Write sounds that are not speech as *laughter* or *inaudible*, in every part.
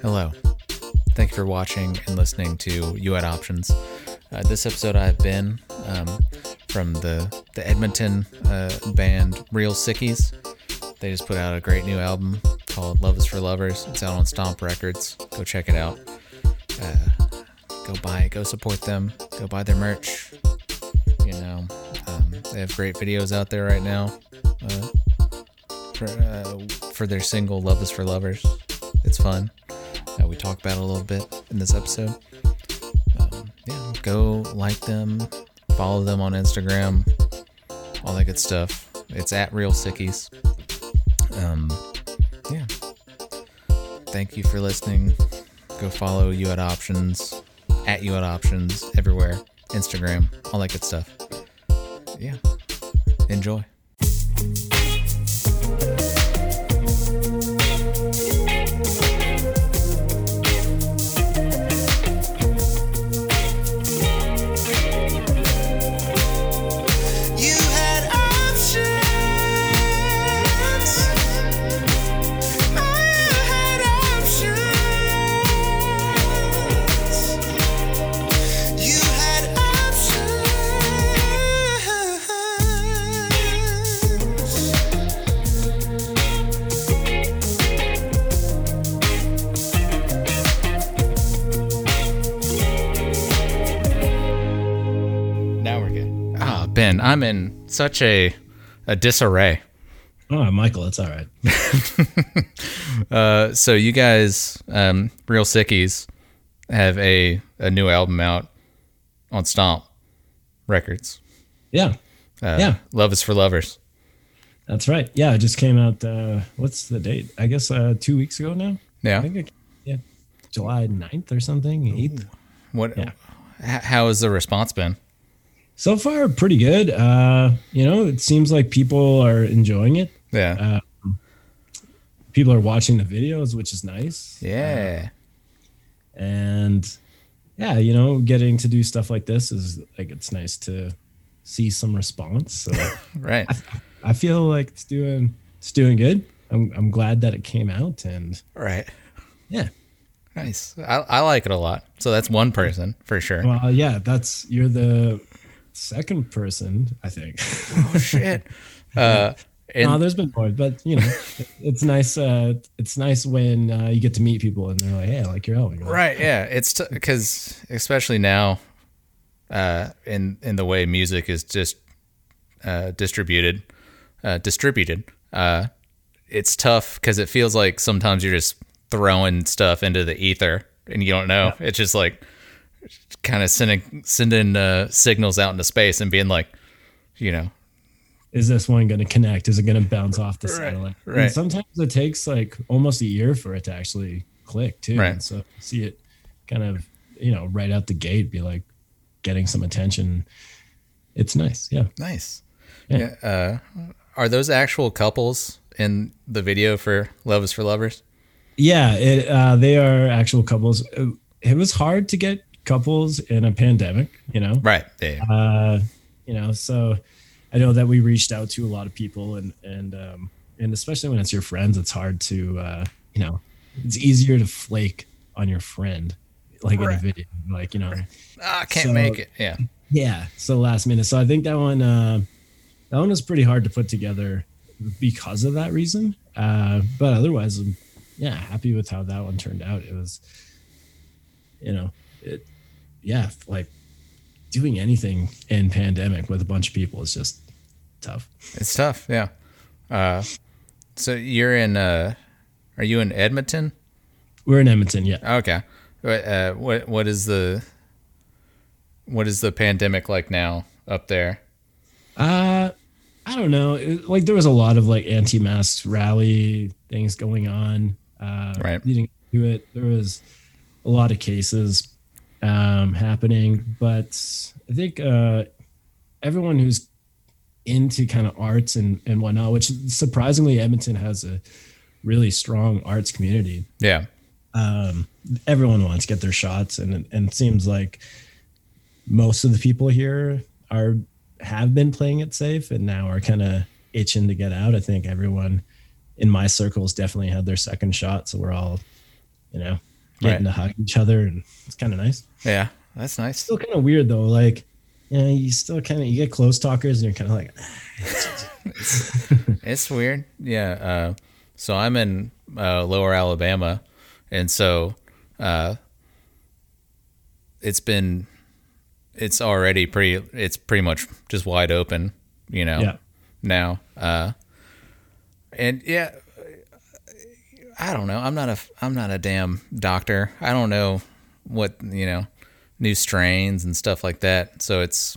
Hello. Thank you for watching and listening to You at Options. Uh, this episode, I've been um, from the the Edmonton uh, band Real Sickies. They just put out a great new album called Love Is for Lovers. It's out on Stomp Records. Go check it out. Uh, go buy. Go support them. Go buy their merch. You know, um, they have great videos out there right now uh, for, uh, for their single Love Is for Lovers. It's fun. We talk about a little bit in this episode. Um, yeah, go like them, follow them on Instagram, all that good stuff. It's at Real Sickies. Um, yeah. Thank you for listening. Go follow you at Options, at you at Options, everywhere, Instagram, all that good stuff. Yeah. Enjoy. Ben, I'm in such a a disarray. Oh, Michael, it's all right. *laughs* Uh, so you guys, um, Real Sickies, have a a new album out on Stomp Records. Yeah, Uh, Yeah. Love is for lovers. that's right. Yeah, it just came out. Uh, what's the date? I guess uh, two weeks ago now. Yeah. I Yeah. think it, yeah, July 9th or something, 8th. What? Yeah. how has the response been? So far, pretty good. Uh, you know, it seems like people are enjoying it. Yeah. People are watching the videos, which is nice. yeah. And yeah, you know, getting to do stuff like this is like it's nice to see some response. So *laughs* right. I feel like it's doing it's doing good. I'm I'm glad that it came out and Right. yeah. Nice. I, I like it a lot. So that's one person for sure. Well, yeah, that's you're the second person, I think. oh shit. *laughs* Uh, and no, there's been more, but you know, it's nice. Uh, it's nice when uh, you get to meet people and they're like, "Hey, I like your album." You're like, Right. Yeah. It's because especially now, uh, in in the way music is just uh, distributed, uh, distributed. Uh, it's tough because it feels like sometimes you're just throwing stuff into the ether and you don't know. It's just like kind of sending sending uh, signals out into space and being like, you know, Is this one going to connect? Is it going to bounce off the satellite? And right. sometimes it takes like almost a year for it to actually click too. Right. And so see it kind of you know right out the gate, be like getting some attention. It's nice. Yeah. nice. Yeah. Yeah. Uh, are those actual couples in the video for Love Is for Lovers? Yeah, it, uh, they are actual couples. It was hard to get couples in a pandemic, you know. Right. Yeah. Uh, you know, so I know that we reached out to a lot of people, and and um, and especially when it's your friends, it's hard to uh, you know, it's easier to flake on your friend, like in a video, like you know, Ah, I can't So- make it. Yeah. yeah. So last minute. So I think that one, uh, that one was pretty hard to put together because of that reason. Uh, but otherwise, I'm yeah happy with how that one turned out. It was, you know, it, yeah, like doing anything in pandemic with a bunch of people is just tough. It's tough, yeah. Uh, so you're in? Uh, are you in Edmonton? We're in Edmonton, yeah. Okay. What, uh, what what is the what is the pandemic like now up there? Uh, I don't know. It, like there was a lot of like anti-mask rally things going on. Uh, Right. Leading to it, there was a lot of cases um, happening, but I think uh, everyone who's into kind of arts and and whatnot, which surprisingly Edmonton has a really strong arts community. Yeah. Um, everyone wants to get their shots, and and it seems like most of the people here are have been playing it safe and now are kind of itching to get out. I think everyone in my circles definitely had their second shot, so we're all, you know, getting Right. to hug each other, and it's kind of nice. Yeah, that's nice. Still kind of weird though. Like, you know, you still kind of you get close talkers, and you're kind of like, *laughs* It's weird. Yeah. Uh, so I'm in uh, Lower Alabama, and so uh, it's been it's already pretty. It's pretty much just wide open. You know. yeah, Now. Uh, and yeah. I don't know. I'm not a I'm not a damn doctor. I don't know what you know new strains and stuff like that. So it's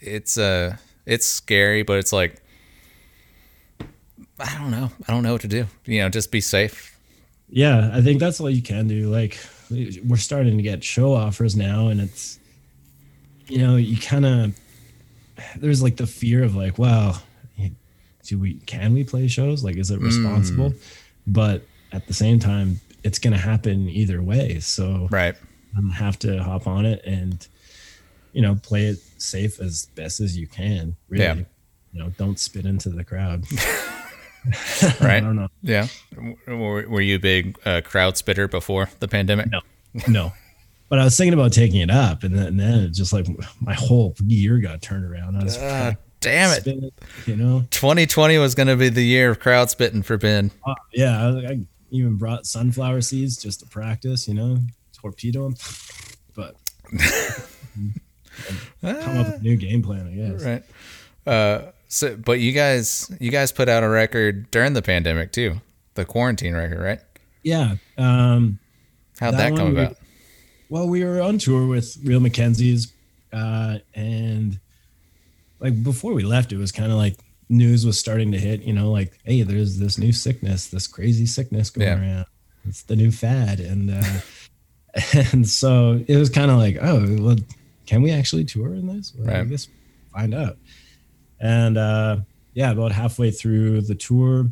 it's uh it's scary, but it's like I don't know. I don't know what to do. You know, just be safe. yeah. I think that's all you can do. Like, we're starting to get show offers now, and it's, you know, you kind of there's like the fear of like, wow, do we can we play shows? Like, is it responsible? But at the same time, it's going to happen either way. So Right. I'm have to hop on it and you know play it safe as best as you can. Really, Yeah. you know, don't spit into the crowd. *laughs* *laughs* right. I don't know. Yeah. Were, were you a big uh, crowd spitter before the pandemic? No, no. But I was thinking about taking it up, and then, and then it just like my whole year got turned around. I was Uh, damn it. spinning, you know. 2020 was going to be the year of crowd spitting for Ben. Uh, yeah, I, I even brought sunflower seeds just to practice, you know, torpedo them. But *laughs* come up with a new game plan, I guess. Right. Uh, so, but you guys, you guys put out a record during the pandemic too, the quarantine record, right? Yeah. Um, How'd That that, come one we- about? well, we were on tour with Real McKenzies, uh, and like before we left, it was kind of like news was starting to hit. You know, like hey, there's this new sickness, this crazy sickness going Yeah. around. It's the new fad, and uh, *laughs* and so it was kind of like, oh, well, can we actually tour in this? Well, I Right. guess find out. And uh, yeah, about halfway through the tour,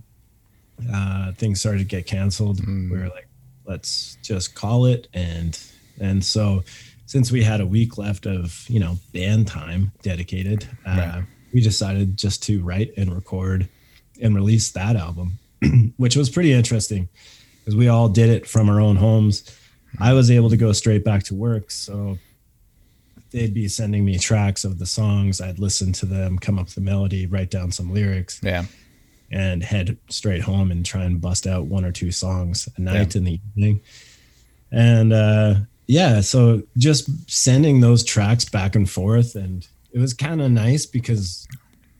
uh, things started to get canceled. Mm. We were like, let's just call it. And and so since we had a week left of you know band time dedicated, uh, Right. we decided just to write and record and release that album, *clears throat* which was pretty interesting because we all did it from our own homes. I was able to go straight back to work, so they'd be sending me tracks of the songs. I'd listen to them, come up with the melody, write down some lyrics, Yeah. and head straight home and try and bust out one or two songs a night Yeah. in the evening. And uh, yeah, so just sending those tracks back and forth, and it was kind of nice because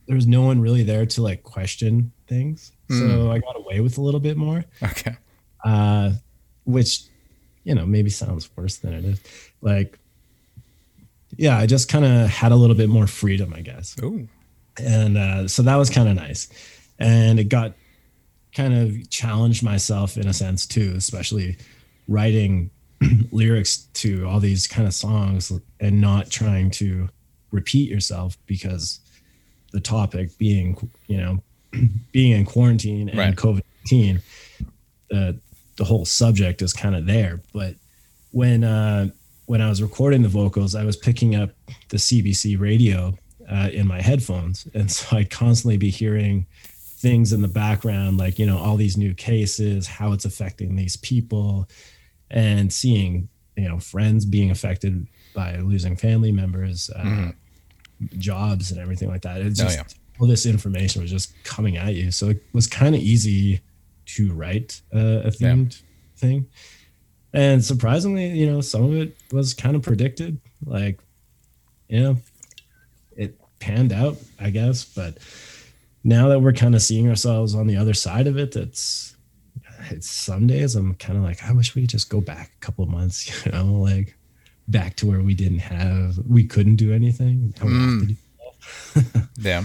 there was no one really there to like question things. So I got away with a little bit more, Okay. uh, which you know maybe sounds worse than it is. Like, yeah, I just kind of had a little bit more freedom, I guess Ooh. and uh, so that was kind of nice and it got kind of challenged myself in a sense too especially writing *clears throat* lyrics to all these kind of songs and not trying to repeat yourself because the topic being you know *clears throat* being in quarantine and Right. covid-19 the the whole subject is kind of there but when uh when i was recording the vocals i was picking up the cbc radio uh, in my headphones and so i'd constantly be hearing things in the background like you know all these new cases how it's affecting these people and seeing you know friends being affected by losing family members uh, jobs and everything like that. It's Oh, just yeah. all this information was just coming at you. So it was kind of easy to write uh, a themed thing. And surprisingly you know some of it was kind of predicted. Like you know it panned out i guess. But now that we're kind of seeing ourselves on the other side of it it's it's some days i'm kind of like i wish we could just go back a couple of months *laughs* you know like back to where we didn't have we couldn't do anything now we have to do *laughs* Yeah.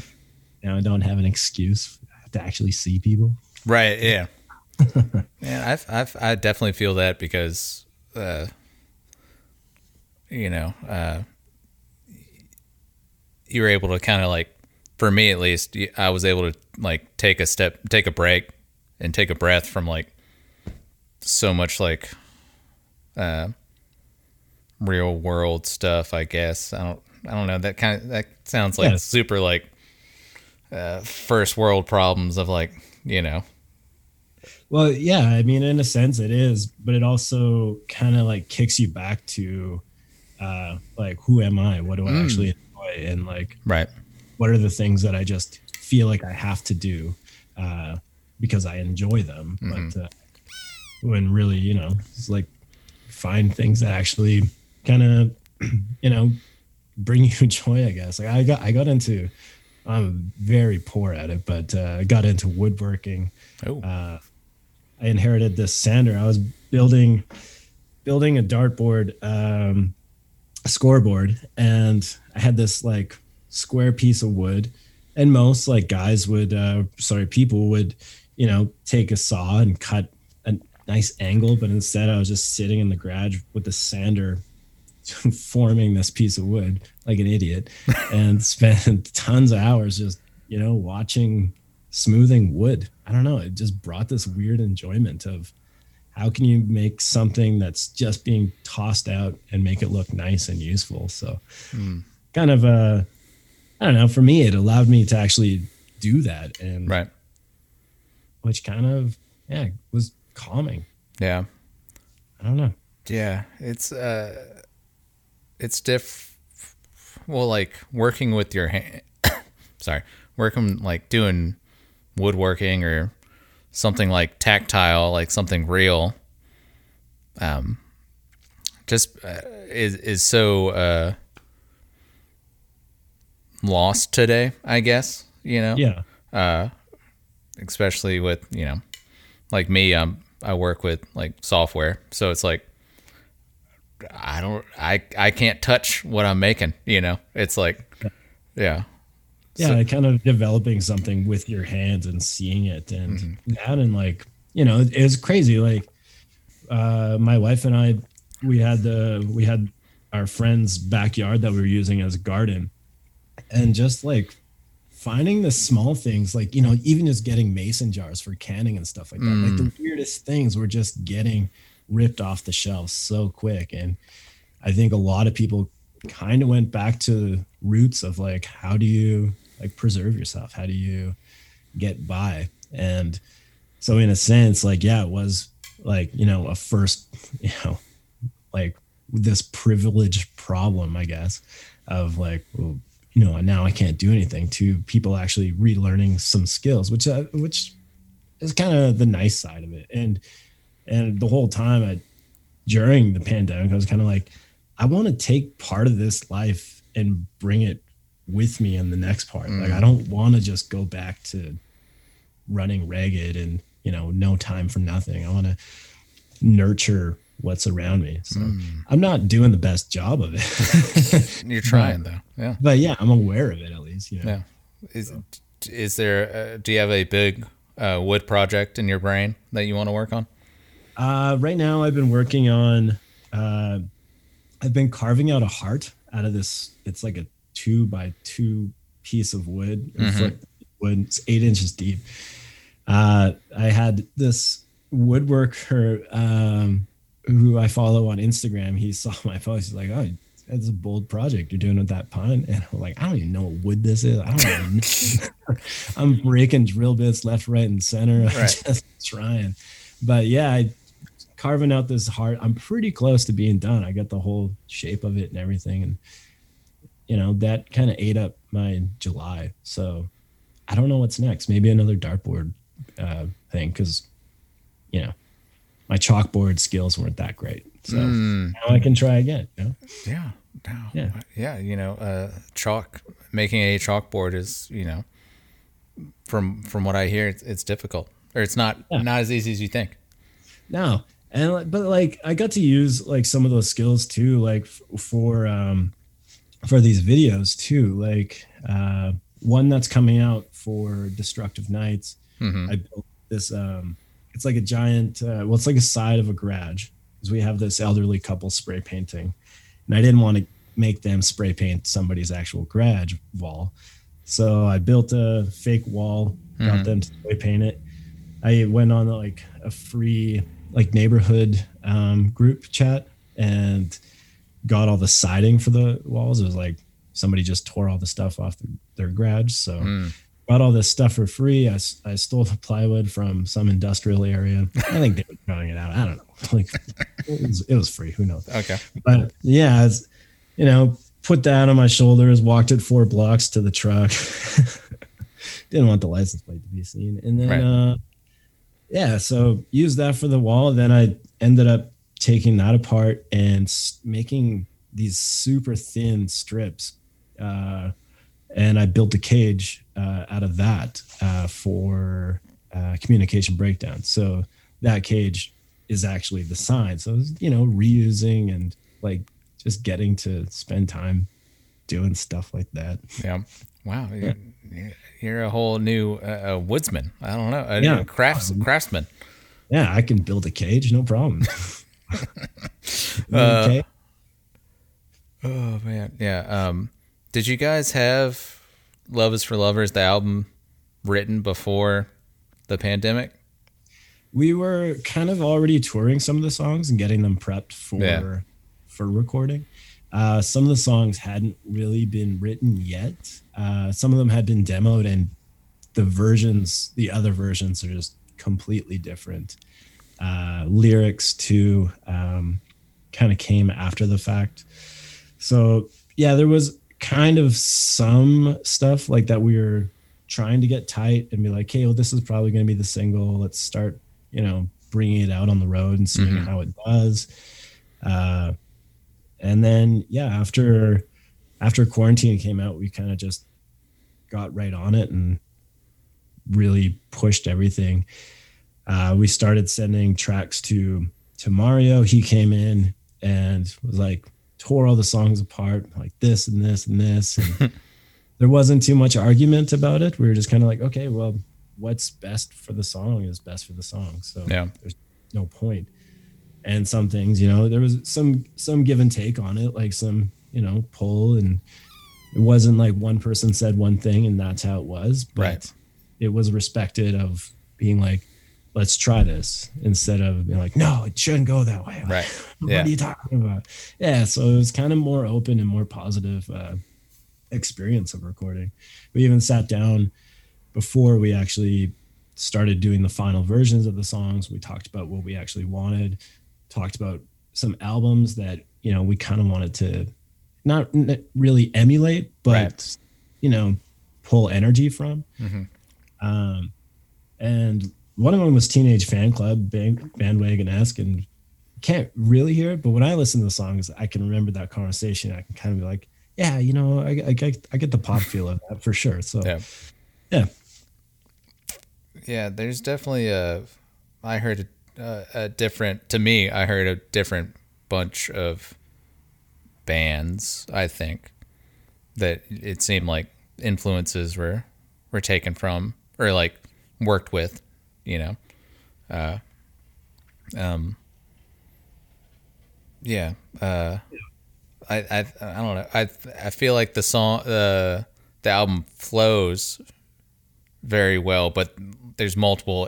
now i don't have an excuse to actually see people Right. *laughs* Yeah. yeah. I've, I've, I definitely feel that because, uh, you know, uh, you were able to kind of like, for me at least, I was able to like take a step, take a break, and take a breath from like so much like uh, real world stuff. I guess I don't, I don't know. That kind of that sounds like Yeah. super like uh, first world problems of like you know Well, yeah, I mean, in a sense, it is, but it also kind of like kicks you back to, uh, like, who am I? What do I Mm. actually enjoy? And like, Right. what are the things that I just feel like I have to do uh, because I enjoy them? But uh, when really, you know, it's like find things that actually kind of, *clears throat* you know, bring *laughs* you joy. I guess. Like I got, I got into. I'm very poor at it, but uh, I got into woodworking. Oh. Uh, I inherited this sander. I was building building a dartboard, um, a scoreboard, and I had this like square piece of wood. And most like guys would, uh, sorry, people would, you know, take a saw and cut a nice angle. But instead, I was just sitting in the garage with the sander, *laughs* forming this piece of wood like an idiot, *laughs* and spent tons of hours just, you know, watching smoothing wood. I don't know. It just brought this weird enjoyment of how can you make something that's just being tossed out and make it look nice and useful. So, kind of, uh, I don't know. For me, it allowed me to actually do that, and Right. Which kind of, yeah, was calming. Yeah. I don't know. Yeah. It's uh it's diff well like working with your hand *coughs* sorry. Working like doing woodworking or something like tactile, like something real. Um just uh, is is so uh lost today, I guess, you know. Yeah, especially with you know like me um i work with like software. So it's like i don't i i can't touch what i'm making you know? It's like yeah. Yeah, kind of developing something with your hands and seeing it, and that, and like, you know, it, it was crazy. Like, uh, my wife and I, we had the we had our friend's backyard that we were using as a garden, and just like finding the small things, like you know, even just getting mason jars for canning and stuff like that. Like the mm. weirdest things were just getting ripped off the shelves so quick, and I think a lot of people kind of went back to roots of like how do you like preserve yourself? How do you get by? And so in a sense like yeah it was like you know a first *laughs* you know like this privileged problem i guess of like well, you know now i can't do anything to people actually relearning some skills which uh, which is kind of the nice side of it. And and the whole time I, during the pandemic i was kind of like i want to take part of this life and bring it with me in the next part. Like i don't want to just go back to running ragged and you know no time for nothing. I want to nurture what's around me so i'm not doing the best job of it *laughs* you're trying though yeah but yeah i'm aware of it at least you know yeah is is there uh, do you have a big uh, wood project in your brain that you want to work on Uh, right now, I've been working on. Uh, I've been carving out a heart out of this. It's like a two by two piece of wood. a foot wood. It's eight inches deep. Uh, I had this woodworker um, who I follow on Instagram. He saw *laughs* my post. He's like, "Oh, that's a bold project you're doing with that pine." And I'm like, "I don't even know what wood this is. I don't even know." *laughs* I'm breaking drill bits left, right, and center. I'm Right. just trying. But yeah, I carving out this heart. I'm pretty close to being done. I got the whole shape of it and everything, and you know that kind of ate up my July. So I don't know what's next. Maybe another dartboard uh, thing because you know my chalkboard skills weren't that great. So now I can try again. You know? yeah no. Yeah. yeah you know uh chalk making a chalkboard is you know from from what i hear it's, it's difficult or it's not Yeah. not as easy as you think No, and but like I got to use like some of those skills too, like f- for um for these videos too. Like uh one that's coming out for Destructive Nights. Mhm. I built this. um It's like a giant. Uh, well, it's like a side of a garage because we have this elderly couple spray painting, and I didn't want to make them spray paint somebody's actual garage wall. So I built a fake wall, got Mhm. them to spray paint it. I went on like a free like neighborhood um, group chat and got all the siding for the walls. It was like somebody just tore all the stuff off their garage. So Mm. Got all this stuff for free. I, I stole the plywood from some industrial area. I think they were throwing it out. I don't know. *laughs* Like it was, it was free. Who knows? Okay. But yeah, it's, you know, put that on my shoulders, walked it four blocks to the truck. *laughs* Didn't want the license plate to be seen. And then, Right. uh, yeah, so used that for the wall. Then I ended up taking that apart and making these super thin strips. Uh, and I built a cage uh, out of that uh, for uh, communication breakdown. So that cage is actually the sign. So you know, reusing and like just getting to spend time doing stuff like that. Yeah. Wow. You're, you're a whole new uh, uh, woodsman. I don't know. A Yeah. crafts craftsman. Yeah, I can build a cage, no problem. *laughs* Uh, okay. Oh man. Yeah. Um. Did you guys have "Love Is for Lovers" the album written before the pandemic? we were kind of already touring some of the songs and getting them prepped for Yeah. for recording. Uh, some of the songs hadn't really been written yet. Uh, some of them had been demoed, and the versions, the other versions, are just completely different. Uh, lyrics too um, kind of came after the fact. So yeah, there was kind of some stuff like that we were trying to get tight and be like, hey, well, this is probably going to be the single. Let's start, you know, bringing it out on the road and seeing Mhm. how it does. Uh, and then yeah, after after quarantine came out, we kind of just got right on it and really pushed everything. Uh, we started sending tracks to to Mario. He came in and was like tore all the songs apart, like this and this and this. And *laughs* there wasn't too much argument about it. We were just kind of like, okay, well, what's best for the song is best for the song. So Yeah. there's no point. And some things, you know, there was some some give and take on it, like some, you know, pull and it wasn't like one person said one thing and that's how it was, but Right. it was respected of being like, let's try this instead of being like, no, it shouldn't go that way. Right. *laughs* what Yeah. are you talking about? Yeah, so it was kind of more open and more positive uh, experience of recording. We even sat down before we actually started doing the final versions of the songs. We talked about what we actually wanted, talked about some albums that you know we kind of wanted to not really emulate, but Right. you know pull energy from. Mhm. Um, and one of them was Teenage Fanclub, band, Bandwagonesque, and can't really hear it. But when I listen to the songs, I can remember that conversation. I can kind of be like, yeah, you know, I, I, get- I get the pop feel of that for sure. So Yeah. yeah, Yeah, there's definitely a. I heard a, a different. To me, I heard a different bunch of bands. I think that it seemed like influences were were taken from or like worked with. You know, uh, um, yeah. Uh, I I I don't know. I I feel like the song uh, the album flows very well, but there's multiple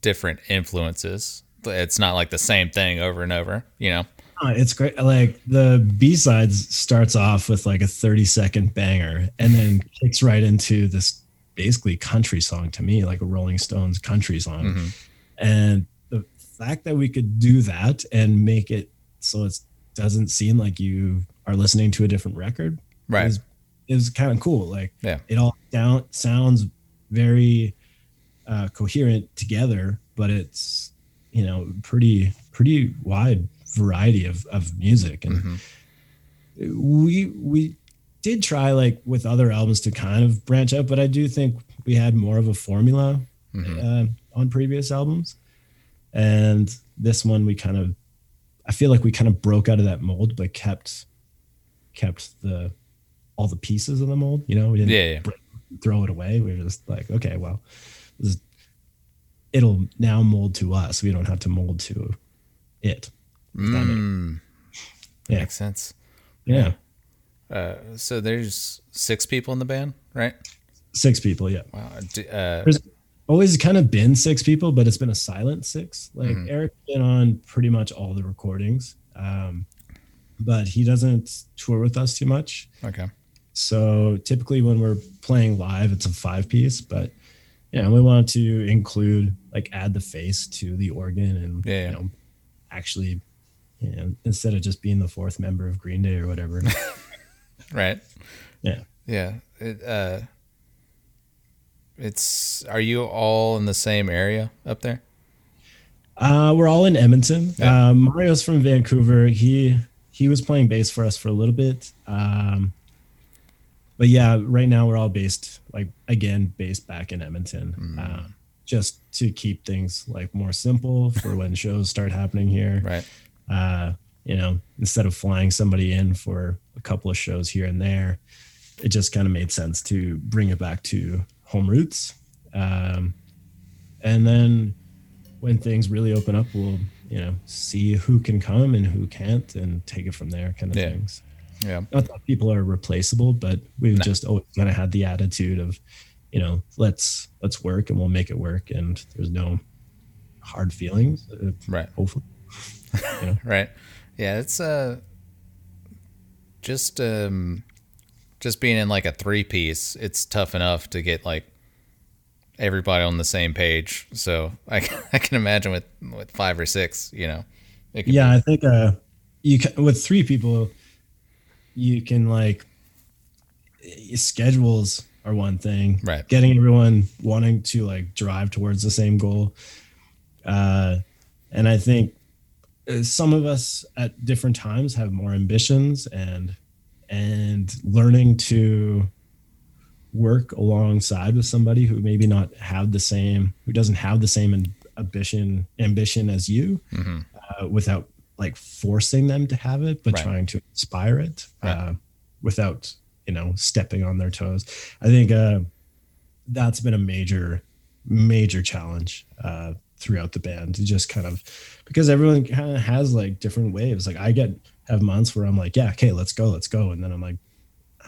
different influences. It's not like the same thing over and over, you know? Uh, it's great. Like the B sides starts off with like a 30 second banger and then kicks right into this basically country song to me, like a Rolling Stones country song. Mhm. And the fact that we could do that and make it so it doesn't seem like you are listening to a different record Right. is is kind of cool. Like Yeah. it all down sounds very uh, coherent together, but it's you know pretty pretty wide variety of, of music and Mhm. we we did try like with other albums to kind of branch out but i do think we had more of a formula Mhm. uh, on previous albums and this one we kind of i feel like we kind of broke out of that mold but kept kept the all the pieces of the mold you know we didn't Yeah, yeah. break- throw it away we were just like okay well this is- it'll now mold to us we don't have to mold to it that Mm. Yeah. Makes sense. yeah Uh, so there's six people in the band, right? six people yeah Wow. D- Uh, There's always kind of been six people, but it's been a silent six. Like Mhm. Eric's been on pretty much all the recordings, um, but he doesn't tour with us too much. okay. So typically when we're playing live, it's a five piece, but yeah, we wanted to include like add the face to the organ and Yeah, yeah. you know actually you know instead of just being the fourth member of Green Day or whatever. *laughs* Right. yeah. Yeah. It, uh, it's. Are you all in the same area up there? Uh, we're all in Edmonton. Yeah. Uh, Mario's from Vancouver. He he was playing bass for us for a little bit. Um, but yeah, right now we're all based like again based back in Edmonton, Mm. uh, just to keep things like more simple for when shows start happening here. Right. Uh, you know, instead of flying somebody in for a couple of shows here and there, it just kind of made sense to bring it back to home roots. Um, and then when things really open up, we'll you know see who can come and who can't, and take it from there, kind of Yeah. things. Yeah. Not that people are replaceable, but we've just always kind of had the attitude of, you know, let's let's work and we'll make it work, and there's no hard feelings. Uh, Right. hopefully, *laughs* Right. Yeah. It's uh. Just um, just being in like a three piece, it's tough enough to get like everybody on the same page. So I can- *laughs* I can imagine with with five or six, you know. It yeah, be- I think uh, you can with three people, you can like eh, schedules are one thing, Right. Getting everyone wanting to like drive towards the same goal, uh, and I think some of us at different times have more ambitions and and learning to work alongside with somebody who maybe not have the same who doesn't have the same ambition ambition as you Mhm. uh, without like forcing them to have it but Right. trying to inspire it Right. uh, without you know stepping on their toes i think uh, that's been a major major challenge uh, throughout the band to just kind of because everyone kind of has like different waves like i get have months where i'm like yeah okay let's go let's go and then i'm like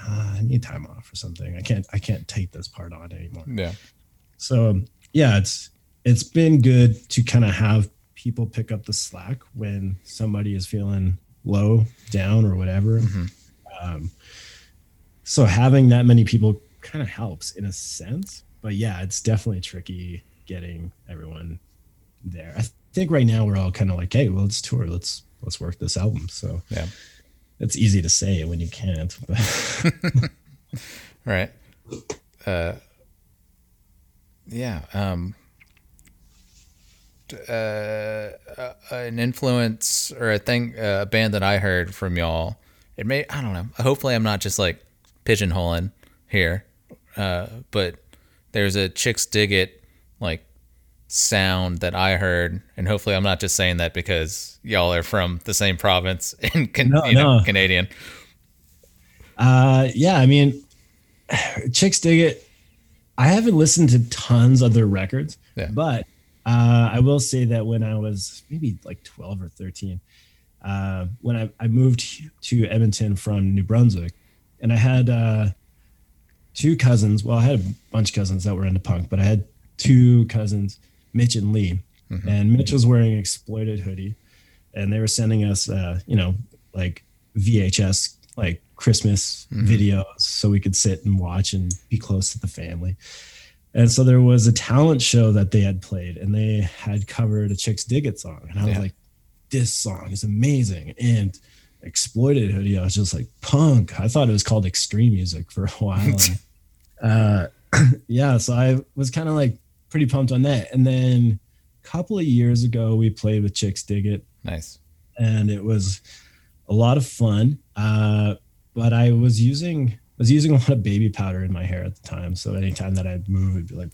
uh, i need time off or something i can't i can't take this part on anymore Yeah. so um, yeah, it's it's been good to kind of have people pick up the slack when somebody is feeling low, down, or whatever. Um, so having that many people kind of helps in a sense, but yeah, it's definitely tricky getting everyone there. I think right now we're all kind of like, hey, well, let's tour, let's let's work this album. So Yeah. it's easy to say when you can't, but *laughs* Right. Uh, yeah. Um, uh, uh, an influence or a thing, uh, a band that I heard from y'all. It may, I don't know. Hopefully, I'm not just like pigeonholing here. Uh, but there's a Chixdiggit like sound that I heard, and hopefully, I'm not just saying that because y'all are from the same province *laughs* and can, No, you know, no. Canadian. Uh, yeah, I mean, *sighs* Chixdiggit. I haven't listened to tons of their records, Yeah. but uh, I will say that when I was maybe like 12 or 13, uh, when I, I moved to Edmonton from New Brunswick, and I had uh, two cousins. Well, I had a bunch of cousins that were into punk, but I had two cousins, Mitch and Lee. And Mitch was wearing an exploited hoodie, and they were sending us, uh, you know, like VHS, like Christmas videos, so we could sit and watch and be close to the family. And so there was a talent show that they had played, and they had covered a Chixdiggit song, and I was Yeah. like, "This song is amazing!" And exploited hoodie, I was just like, "Punk!" I thought it was called extreme music for a while. *laughs* and, uh, *clears throat* yeah, so I was kind of like pretty pumped on that. And then a couple of years ago, we played with Chixdiggit, Nice. and it was a lot of fun. Uh, but I was using was using a lot of baby powder in my hair at the time, so anytime that I'd move, it'd be like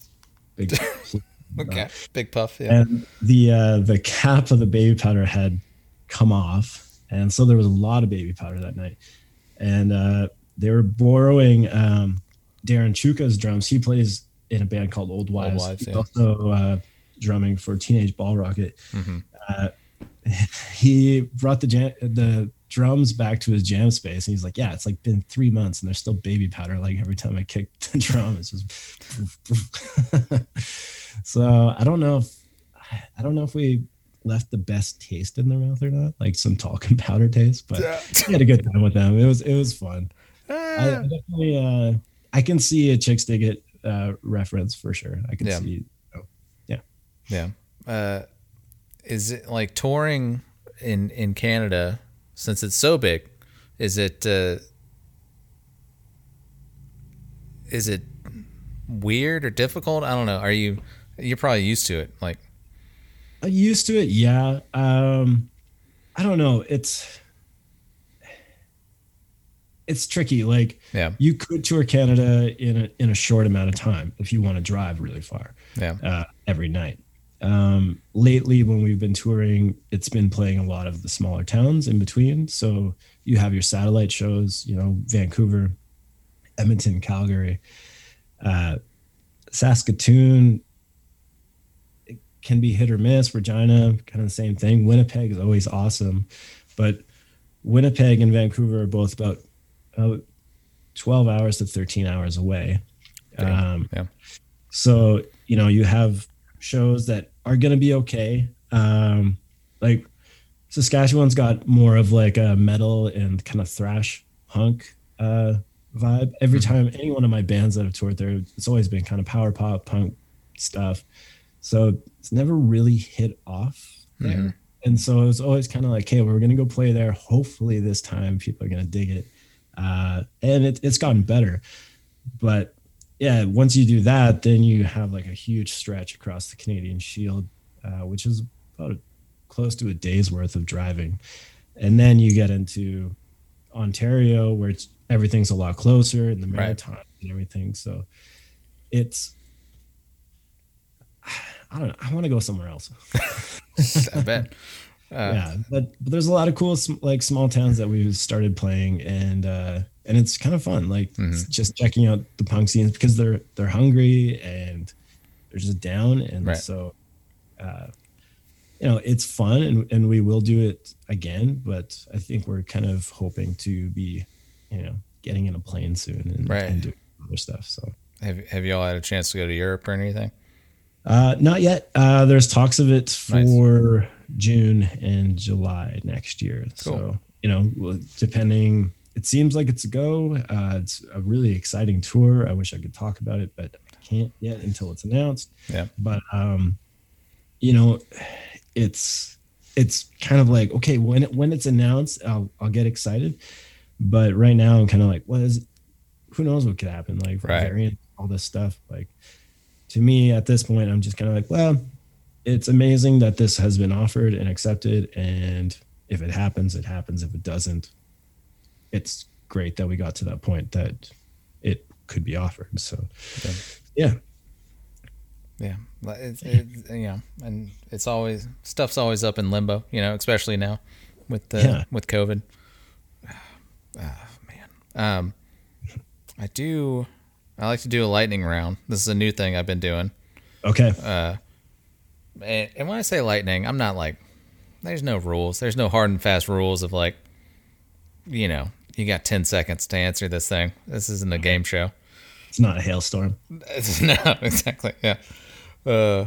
big. *laughs* *laughs* Okay. Big puff. Yeah. and the uh, the cap of the baby powder had come off, and so there was a lot of baby powder that night. And uh, they were borrowing um, Darren Chewka's drums. He plays in a band called Old Wives. Wives, He's yeah. also uh, drumming for Teenage Bottlerocket. Mhm. Uh, *laughs* he brought the jam- the drums back to his jam space, and he's like, "Yeah, it's like been three months, and there's still baby powder. Like every time I kick *laughs* the drum, it's just." *laughs* so I don't know if I don't know if we left the best taste in their mouth or not, like some talcum powder taste, but yeah. we had a good time with them. It was it was fun. Uh, I, I definitely uh, I can see a Chixdiggit uh, reference for sure. I can Yeah. see. Yeah. Yeah. Uh, is it like touring in in Canada since it's so big? Is it uh, is it weird or difficult? I don't know. Are you you're probably used to it? Like I'm used to it, yeah. Um, I don't know. It's it's tricky. Like yeah, you could tour Canada in a in a short amount of time if you want to drive really far. yeah, uh, every night. Um, lately, when we've been touring, it's been playing a lot of the smaller towns in between. So you have your satellite shows, you know, Vancouver, Edmonton, Calgary, uh, Saskatoon. It can be hit or miss. Regina, kind of the same thing. Winnipeg is always awesome, but Winnipeg and Vancouver are both about uh, 12 hours to 13 hours away. Um, yeah, so, you know, you have shows that are going to be okay. Um, like Saskatchewan's got more of like a metal and kind of thrash punk uh, vibe. Every time any one of my bands that have toured there, it's always been kind of power pop punk stuff. So it's never really hit off there. And so it was always kind of like, hey, we're going to go play there. Hopefully this time people are going to dig it. Uh, and it, it's gotten better. But yeah, once you do that, then you have like a huge stretch across the Canadian Shield, uh, which is about a, close to a day's worth of driving, and then you get into Ontario, where it's everything's a lot closer, and the Right. Maritime and everything. So it's *sighs* I don't know. I want to go somewhere else. *laughs* I bet. Uh, yeah, but, but there's a lot of cool like small towns that we've started playing, and uh, and it's kind of fun. Like Mm-hmm. just checking out the punk scenes because they're they're hungry and they're just down, and Right. so uh, you know it's fun, and and we will do it again. But I think we're kind of hoping to be, you know, getting in a plane soon and, Right. and doing other stuff. So. Have Have you all had a chance to go to Europe or anything? Uh, not yet. Uh, there's talks of it Nice. June and July next year. Cool. So, you know, depending, it seems like it's a go. Uh, it's a really exciting tour. I wish I could talk about it, but I can't yet until it's announced. Yeah. But, um, you know, it's, it's kind of like, okay, when it, when it's announced, I'll, I'll get excited. But right now I'm kind of like, what is, who knows what could happen? Like Right. variant, all this stuff. Like, to me at this point i'm just kind of like well it's amazing that this has been offered and accepted and if it happens it happens if it doesn't it's great that we got to that point that it could be offered so yeah Yeah, Like, it's, it's, yeah, and it's always stuff's always up in limbo, you know, especially now with the Yeah. with COVID. Oh, *sighs* man, um, I do. I like to do a lightning round. This is a new thing I've been doing. okay And, and when I say lightning, I'm not like there's no rules. There's no hard and fast rules of like, you know, you got ten seconds to answer this thing. This isn't a game show. it's not a hailstorm *laughs* no, exactly. Yeah. Uh,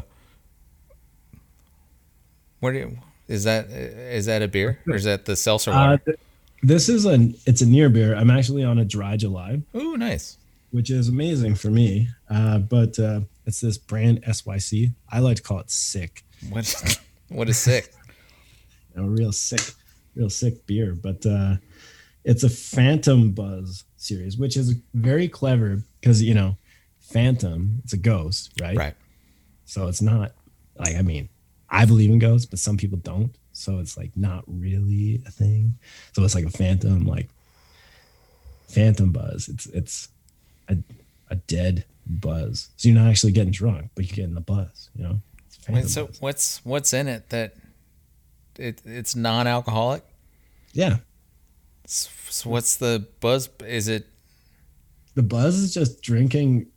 where do you, is that? Is that a beer or is that the seltzer uh, water? th- this is a it's a near beer i'm actually on a dry july Ooh, nice. which is amazing for me uh, but uh, it's this brand syc i like to call it sick What? *laughs* What is sick? *laughs* a real sick, real sick beer. But uh, it's a Phantom Buzz series, which is very clever because you know, Phantom, it's a ghost, right? Right. So it's not like I mean, I believe in ghosts, but some people don't. So it's like not really a thing. So it's like a phantom, like Phantom Buzz. It's it's a a dead buzz. So you're not actually getting drunk, but you're getting the buzz. You know. Wait, so Buzz. what's what's in it that it it's non-alcoholic? yeah, So what's the buzz? Is it? The buzz is just drinking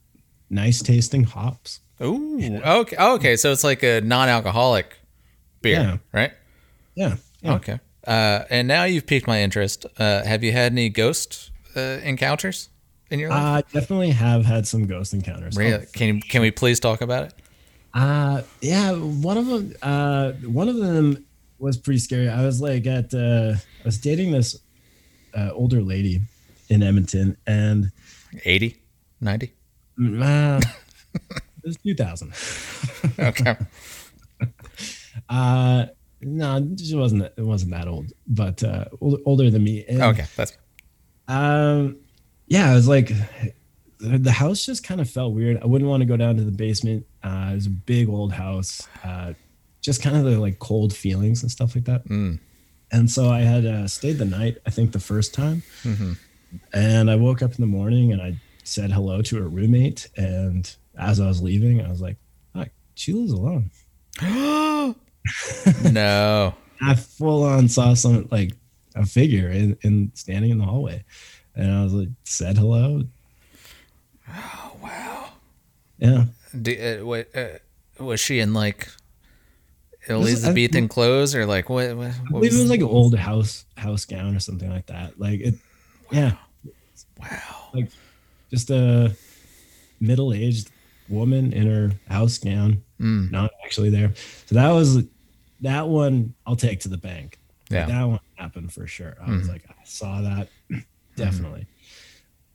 nice tasting hops. Ooh. Okay. oh, Okay. So it's like a non-alcoholic beer, Yeah. right? Yeah. yeah. Okay. Uh, and now you've piqued my interest. Uh, have you had any ghost uh, encounters in your life? I definitely have had some ghost encounters. Really? Can can we please talk about it? Uh yeah, one of them uh one of them was pretty scary. I was like at uh I was dating this uh, older lady in Edmonton, and 80, 90. uh, *laughs* it was 2000. *laughs* Okay. Uh, no, she wasn't. It wasn't that old, but uh, older, older than me. And, okay. That's Um, yeah, I was like the, house just kind of felt weird. I wouldn't want to go down to the basement. Uh, it was a big old house. Uh, just kind of the like cold feelings and stuff like that. Mm. And so I had uh, stayed the night. I think the first time, Mhm. and I woke up in the morning and I said hello to a roommate. And as I was leaving, I was like, "Hi, she lives alone." *gasps* *laughs* no. I full on saw some like a figure in, in standing in the hallway, and I was like, said hello. Oh, wow. Yeah, Do, uh, what, uh, was she in like was- Elizabethan clothes or like what? what, I what believe it was like an old house house gown or something like that. Like it, yeah, wow. Like just a middle aged woman in her house gown, Mm. not actually there. So that was that one. I'll take to the bank. Yeah. that one happened for sure. I was like, I saw that definitely.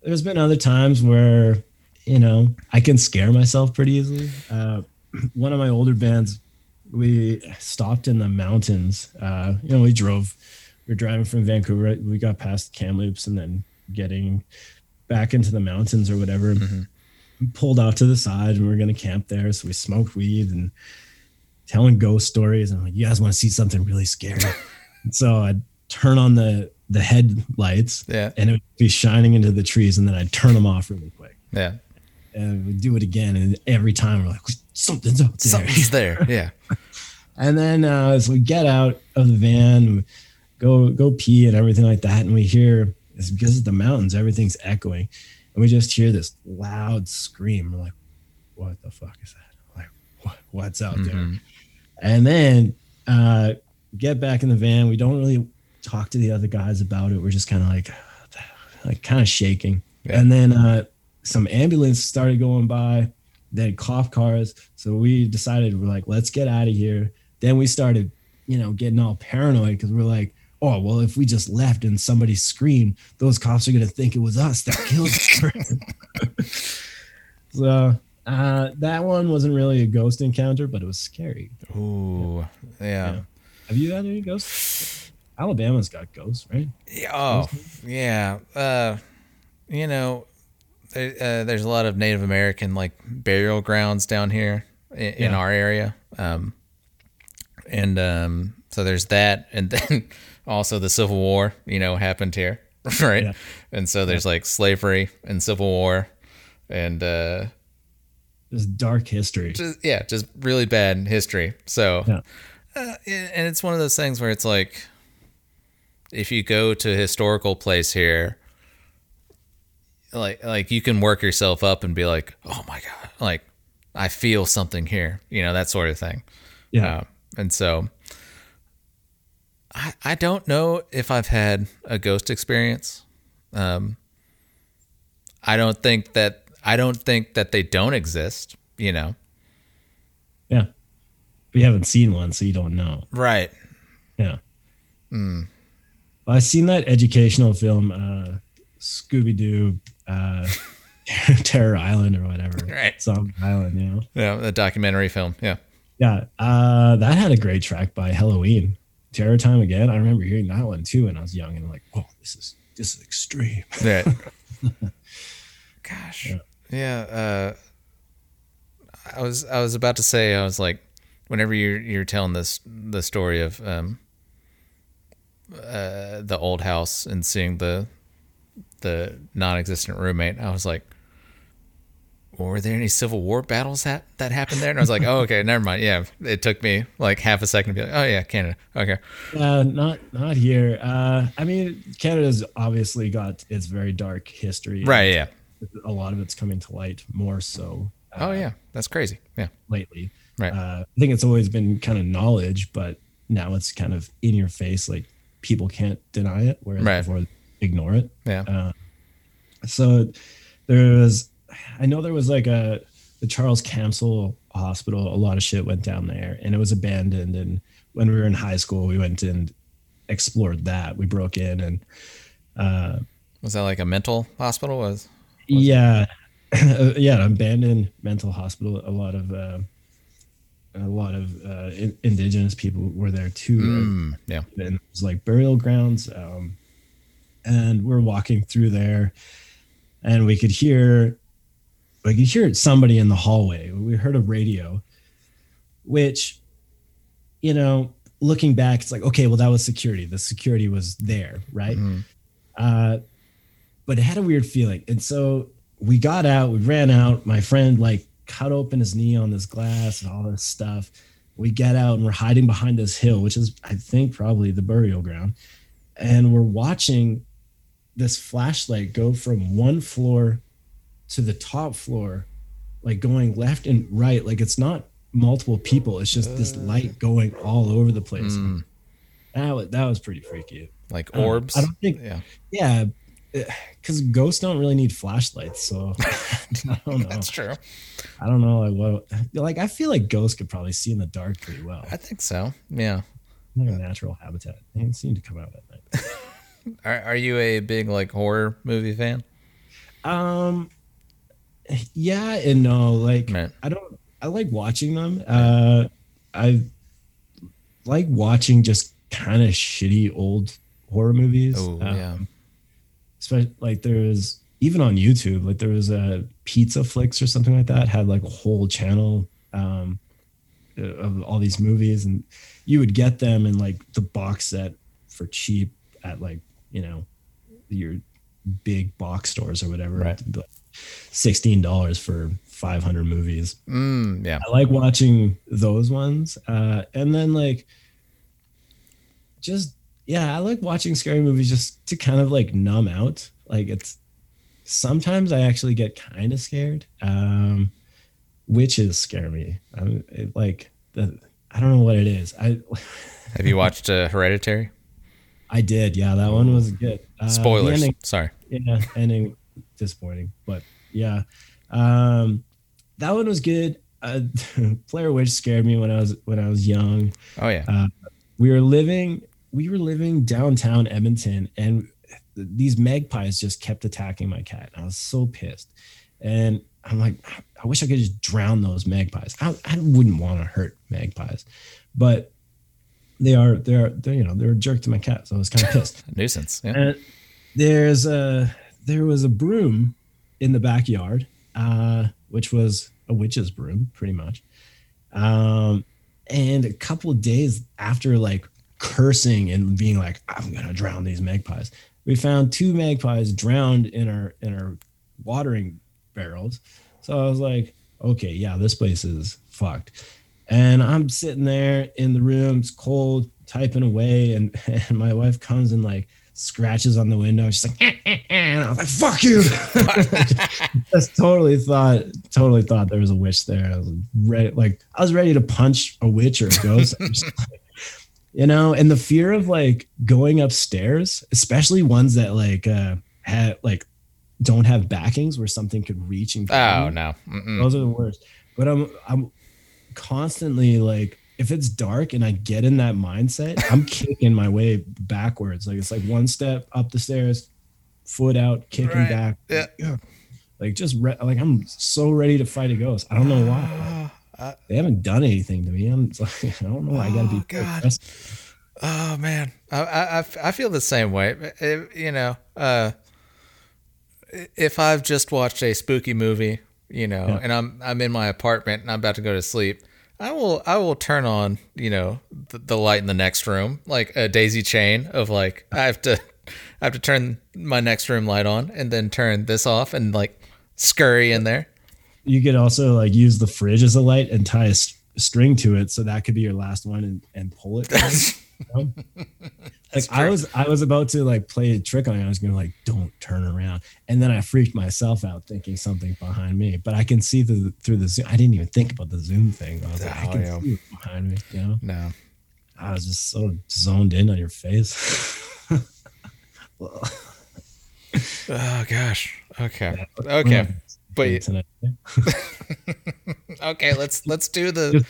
There's been other times where you know I can scare myself pretty easily. Uh, *clears throat* one of my older bands, we stopped in the mountains. Uh, you know, we drove. we are driving from Vancouver. We got past Kamloops and then getting back into the mountains or whatever. We pulled out to the side and we are going to camp there. So we smoked weed and telling ghost stories. And I'm like, you guys want to see something really scary? *laughs* So I'd turn on the the headlights Yeah. and it would be shining into the trees, and then I'd turn them off really quick. Yeah. And we'd do it again, and every time we're like, something's up there. Something's there. *laughs* Yeah. And then uh, as we get out of the van, go go pee and everything like that, and we hear it's because of the mountains, everything's echoing, and we just hear this loud scream. We're like, "What the fuck is that? Like, what, what's out there?" Mhm. And then uh, get back in the van. We don't really talk to the other guys about it. We're just kind of like, like kind of shaking. Yeah. And then uh, some ambulance started going by, then cop cars. So we decided we're like, let's get out of here. Then we started, you know, getting all paranoid because we're like, oh well, if we just left and somebody screamed, those cops are gonna think it was us that killed person. *laughs* so uh, that one wasn't really a ghost encounter, but it was scary. Ooh. Yeah. Yeah. Have you had any ghosts? Alabama's got ghosts, right? Yeah, Oh, yeah. Uh, you know, there, uh, there's a lot of Native American like burial grounds down here in, in our area, um, and um, so there's that, and *laughs* then also the Civil War, you know, happened here, *laughs* right? Yeah. And so there's like slavery and Civil War, and uh, This dark history. just yeah, just really bad history. So, Yeah. uh, and it's one of those things where it's like, if you go to a historical place here, like like you can work yourself up and be like, oh my god, like I feel something here, you know, that sort of thing. Yeah. Uh, and so, I I don't know if I've had a ghost experience. Um, I don't think that I don't think that they don't exist. You know, yeah. You haven't seen one, so you don't know. right? Yeah. Well, I've seen that educational film, uh, Scooby Doo, uh, *laughs* Terror Island or whatever. Right. Some island, you know? Yeah, the documentary film. Yeah. Yeah. Uh, that had a great track by Halloween. Terror Time Again. I remember hearing that one too when I was young and like, whoa, this is this is extreme. *laughs* Right. Gosh. Yeah. uh, I was I was about to say I was like, whenever you're you're telling this the story of um uh the old house and seeing the the non-existent roommate, I was like. Well, were there any Civil War battles that that happened there? And I was like, oh, okay, never mind. Yeah, it took me like half a second to be like, oh yeah, Canada. Okay, Uh, not not here. Uh, I mean, Canada's obviously got its very dark history. right, yeah. A lot of it's coming to light more so. Uh, Oh yeah, that's crazy. Yeah, lately. Right. Uh, I think it's always been kind of knowledge, but now it's kind of in your face. Like people can't deny it, whereas Right. before ignore it. yeah. Uh, so there was, I know there was like a the Charles Campbell Hospital. A lot of shit went down there, and it was abandoned. And when we were in high school, we went and explored that. We broke in and uh, Was that like a mental hospital? Was yeah, *laughs* yeah, an abandoned mental hospital. A lot of uh, a lot of uh, in- indigenous people were there too. Mm, yeah. and it was like burial grounds. Um, and we're walking through there, and we could hear, we could hear somebody in the hallway. We heard a radio, which, you know, looking back, it's like okay, well that was security. The security was there, right? Mhm. Uh, but it had a weird feeling, and so we got out. We ran out. My friend like cut open his knee on this glass and all this stuff we get out and we're hiding behind this hill, which is, I think, probably the burial ground. And we're watching this flashlight go from one floor to the top floor, like going left and right. Like it's not multiple people, it's just this light going all over the place. Mm, That, was, that was pretty freaky. like I don't- orbs. I don't think- Yeah. Yeah. Because ghosts don't really need flashlights. So *laughs* I don't *laughs* know. That's true. I don't know. Like, what, like, I feel like ghosts could probably see in the dark pretty well. I think so. Yeah. Like a natural habitat. They seem to come out at night. *laughs* Are, are you a big like horror movie fan? Um, yeah and no. Like Right. I don't. I like watching them. Uh, I like watching just kind of shitty old horror movies. Oh Um, yeah. Like there was even on YouTube. Like there was a Pizza Flicks or something like that had like a whole channel um, of all these movies, and you would get them in like the box set for cheap at like you know your big box stores or whatever. Right. Like Sixteen dollars for five hundred movies. Mm, yeah. I like watching those ones. Uh, and then like just yeah, I like watching scary movies just to kind of like numb out. Like it's sometimes I actually get kind of scared. Um witches scare me. I'm it, like the I don't know what it is. I *laughs* Have you watched uh, Hereditary? I did. Yeah, that one was good. Uh, Spoilers. ending- Sorry. yeah ending disappointing but yeah um that one was good uh *laughs* Blair Witch scared me when i was when i was young Oh yeah. Uh, we were living we were living downtown edmonton and these magpies just kept attacking my cat i was so pissed and i'm like i wish i could just drown those magpies i, I wouldn't want to hurt magpies but they are they're, they're you know they're a jerk to my cat so i was kind of pissed *laughs* Nuisance. Yeah. and there's a there was a broom in the backyard, uh, which was a witch's broom, pretty much. Um, and a couple of days after like cursing and being like, I'm gonna drown these magpies, we found two magpies drowned in our in our watering barrels. So I was like, okay, yeah, this place is fucked. And I'm sitting there in the room, it's cold, typing away, and, *laughs* and my wife comes and like scratches on the window. She's like, eh, eh, eh, and I was like, fuck you. *laughs* Just totally thought, totally thought there was a witch there. I was ready, like, I was ready to punch a witch or a ghost. *laughs* Like, you know, and the fear of like going upstairs, especially ones that like uh had like don't have backings where something could reach and Oh no. Mm-mm. Those are the worst. But I'm I'm constantly like if it's dark and I get in that mindset, I'm *laughs* kicking my way backwards. Like it's like one step up the stairs, foot out, kicking Right. back. Yeah. Like just re- like I'm so ready to fight a ghost. I don't know why. Uh, They haven't done anything to me. I'm like, *laughs* I don't know. I gotta be Oh, God. aggressive. Oh man, I, I, I feel the same way. If- you know, uh, if I've just watched a spooky movie, you know, Yeah. and I'm I'm in my apartment and I'm about to go to sleep, I will I will turn on you know the, the light in the next room like a daisy chain of like I have to I have to turn my next room light on and then turn this off and like scurry in there. You could also like use the fridge as a light and tie a s- string to it, so that could be your last one and, and pull it. you know? like I was, I was about to like play a trick on you. I was gonna like, don't turn around, and then I freaked myself out thinking something behind me. But I can see the, through the zoom. I didn't even think about the zoom thing. I was like, I Oh, can yeah. see behind me. You know, No, I was just so zoned in on your face. *laughs* oh gosh, okay, okay, but tonight. *laughs* okay, let's let's do the Just-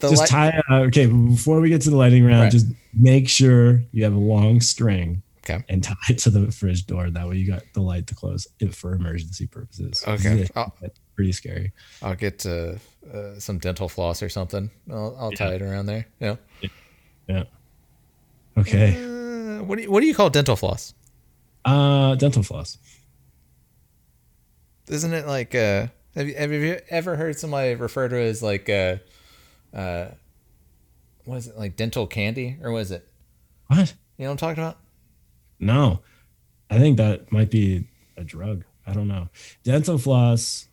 the just light. tie uh, okay before we get to the lighting round Right. just make sure you have a long string Okay. and tie it to the fridge door. That way you got the light to close it for emergency purposes. Okay. Yeah, pretty scary. I'll get uh, uh, some dental floss or something. I'll, I'll tie it around there. Yeah. Yeah. Okay. Uh, what do you What do you call dental floss? Uh, dental floss. Isn't it like uh? Have you, have you ever heard somebody refer to it as like uh, uh, what is it like dental candy or was it? What? You know what I'm talking about? No, I think that might be a drug. I don't know. Dental floss.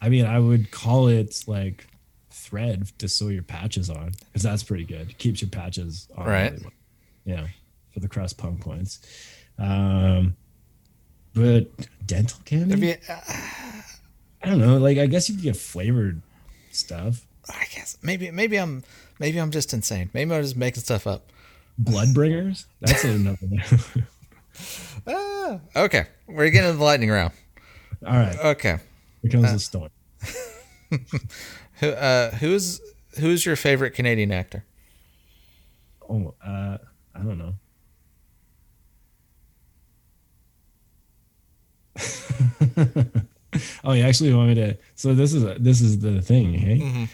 I mean, I would call it like thread to sew your patches on because that's pretty good. Keeps your patches on. Right. really well. Yeah, for the crust punk points. Um, but dental candy. Have you, I don't know. Like, I guess you could get flavored stuff. I guess maybe maybe I'm maybe I'm just insane. Maybe I'm just making stuff up. Blood bringers. That's another. *laughs* Ah, okay, we're getting into the lightning round. All right. Okay, Here comes the storm. *laughs* who uh, who's who's your favorite Canadian actor? Oh, uh, I don't know. *laughs* oh, you actually want me to? So this is this is the thing, hey? Mm-hmm.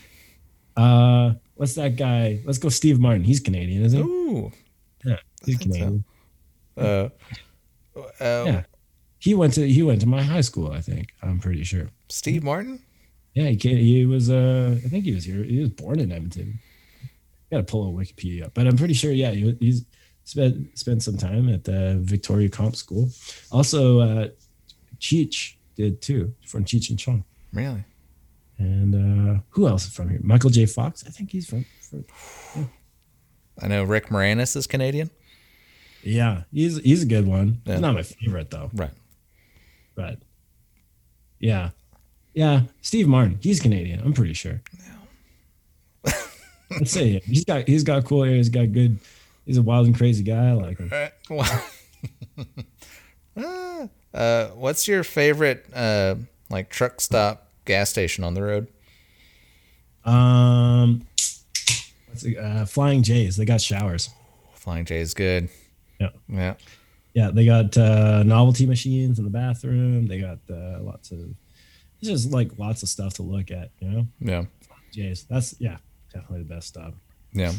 Uh, what's that guy? Let's go, Steve Martin. He's Canadian, isn't he? Ooh, Yeah, he's think so. Canadian. uh, uh, Yeah, he went to he went to my high school. I think I'm pretty sure. Steve Martin. Yeah, he came, he was. Uh, I think he was here. He was born in Edmonton. Got to pull a Wikipedia up, but I'm pretty sure. Yeah, he, he's spent spent some time at the Victoria Comp School. Also, uh, Cheech did too from Cheech and Chong. Really? And uh, who else is from here? Michael J. Fox. I think he's from. from I know Rick Moranis is Canadian. yeah, he's he's a good one. Yeah. He's not my favorite though, Right. but yeah, yeah. Steve Martin. He's Canadian. I'm pretty sure. Yeah. Let's say he's got he's got cool hair. He's got good. He's a wild and crazy guy. I like him. *laughs* Well, *laughs* Ah, uh, what's your favorite uh, like truck stop gas station on the road? Um, what's it, uh, Flying J's. They got showers. Flying J is good. Yeah. Yeah. Yeah, they got uh, novelty machines in the bathroom. They got uh, lots of, it's just like lots of stuff to look at. You know, Yeah. J's. That's yeah, definitely the best stop. Yeah.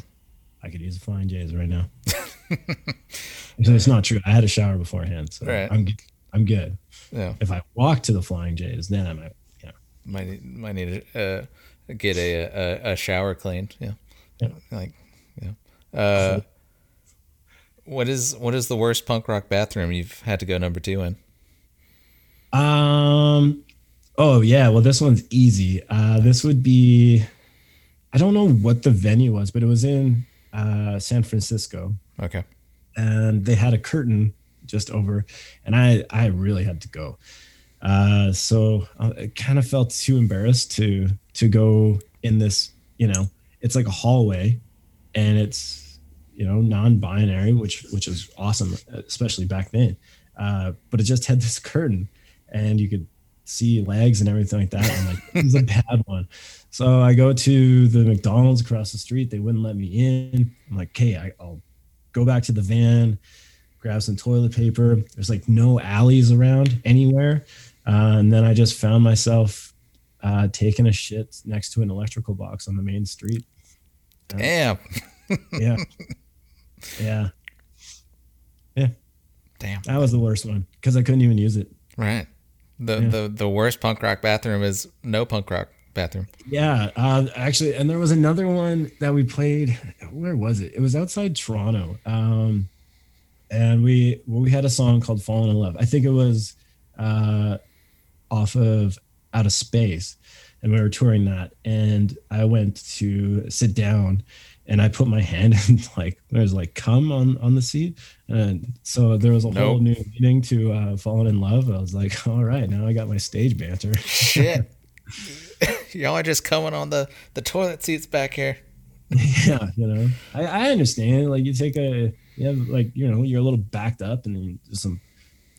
I could use a Flying J's right now. *laughs* It's not true. I had a shower beforehand, so Right. I'm. I'm good. Yeah. If I walk to the Flying J's, then I might. You know, Might need, might need to uh, get a, a a shower cleaned. Yeah. Yeah. Like, yeah. Uh, what is what is the worst punk rock bathroom you've had to go number two in? Um. Oh yeah. Well, this one's easy. Uh, this would be. I don't know what the venue was, but it was in uh, San Francisco, Okay. and they had a curtain just over, and I I really had to go. Uh, so I kind of felt too embarrassed to to go in this. You know, it's like a hallway, and it's you know non-binary, which which is awesome, especially back then. Uh, but it just had *laughs* this curtain, and you could see legs and everything like that. I'm like, this is a *laughs* bad one. So I go to the McDonald's across the street. They wouldn't let me in. I'm like, okay, I, I'll go back to the van, grab some toilet paper. There's like no alleys around anywhere. Uh, and then I just found myself uh, taking a shit next to an electrical box on the main street. Damn. *laughs* Yeah. Yeah. yeah. Damn. That was the worst one because I couldn't even use it. Right. The Yeah. the the worst punk rock bathroom is no punk rock bathroom. Yeah, uh, actually, and there was another one that we played. Where was it? It was outside Toronto, um, and we we had a song called "Falling in Love." I think it was uh, off of Out of Space, and we were touring that. And I went to sit down, and I put my hand *laughs* in like there's like "come" on on the seat, and so there was a whole new meaning to uh, "Falling in Love." I was like, *laughs* all right, now I got my stage banter. Shit. *laughs* Y'all are just coming on the the toilet seats back here. yeah you know I, I understand like you take a you have like you know you're a little backed up and then there's some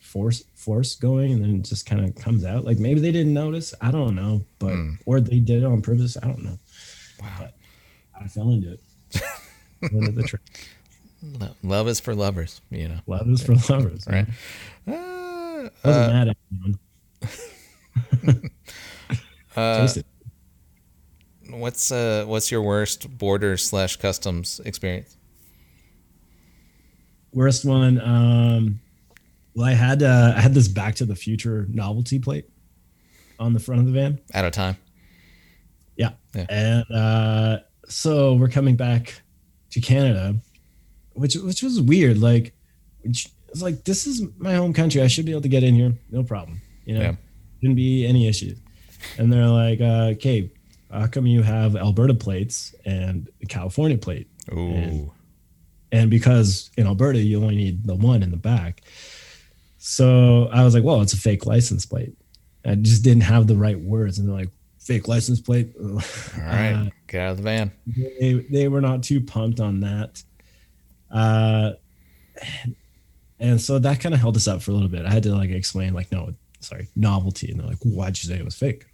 force force going and then it just kind of comes out like maybe they didn't notice i don't know but Hmm. or they did it on purpose i don't know Wow. i fell into it *laughs* into the. Love is for lovers, you know. Love is for lovers, Right. man. Uh, Wasn't uh, mad at anyone. *laughs* uh, what's uh what's your worst border slash customs experience? Worst one. Um, well, I had uh, I had this Back to the Future novelty plate on the front of the van. Out of time. Yeah. Yeah. And uh, so we're coming back to Canada, which which was weird. Like, which, it's like this is my home country. I should be able to get in here, no problem. You know, Yeah. shouldn't be any issues. And they're like, uh, "Okay, how come you have Alberta plates and a California plate?" Ooh. And- and because in Alberta you only need the one in the back. So I was like, well, it's a fake license plate. I just didn't have the right words, and they're like, fake license plate. *laughs* All right. Uh, Get out of the van. they they were not too pumped on that. Uh, and so that kind of held us up for a little bit. I had to like explain, like, no, sorry, novelty, and they're like, why'd you say it was fake?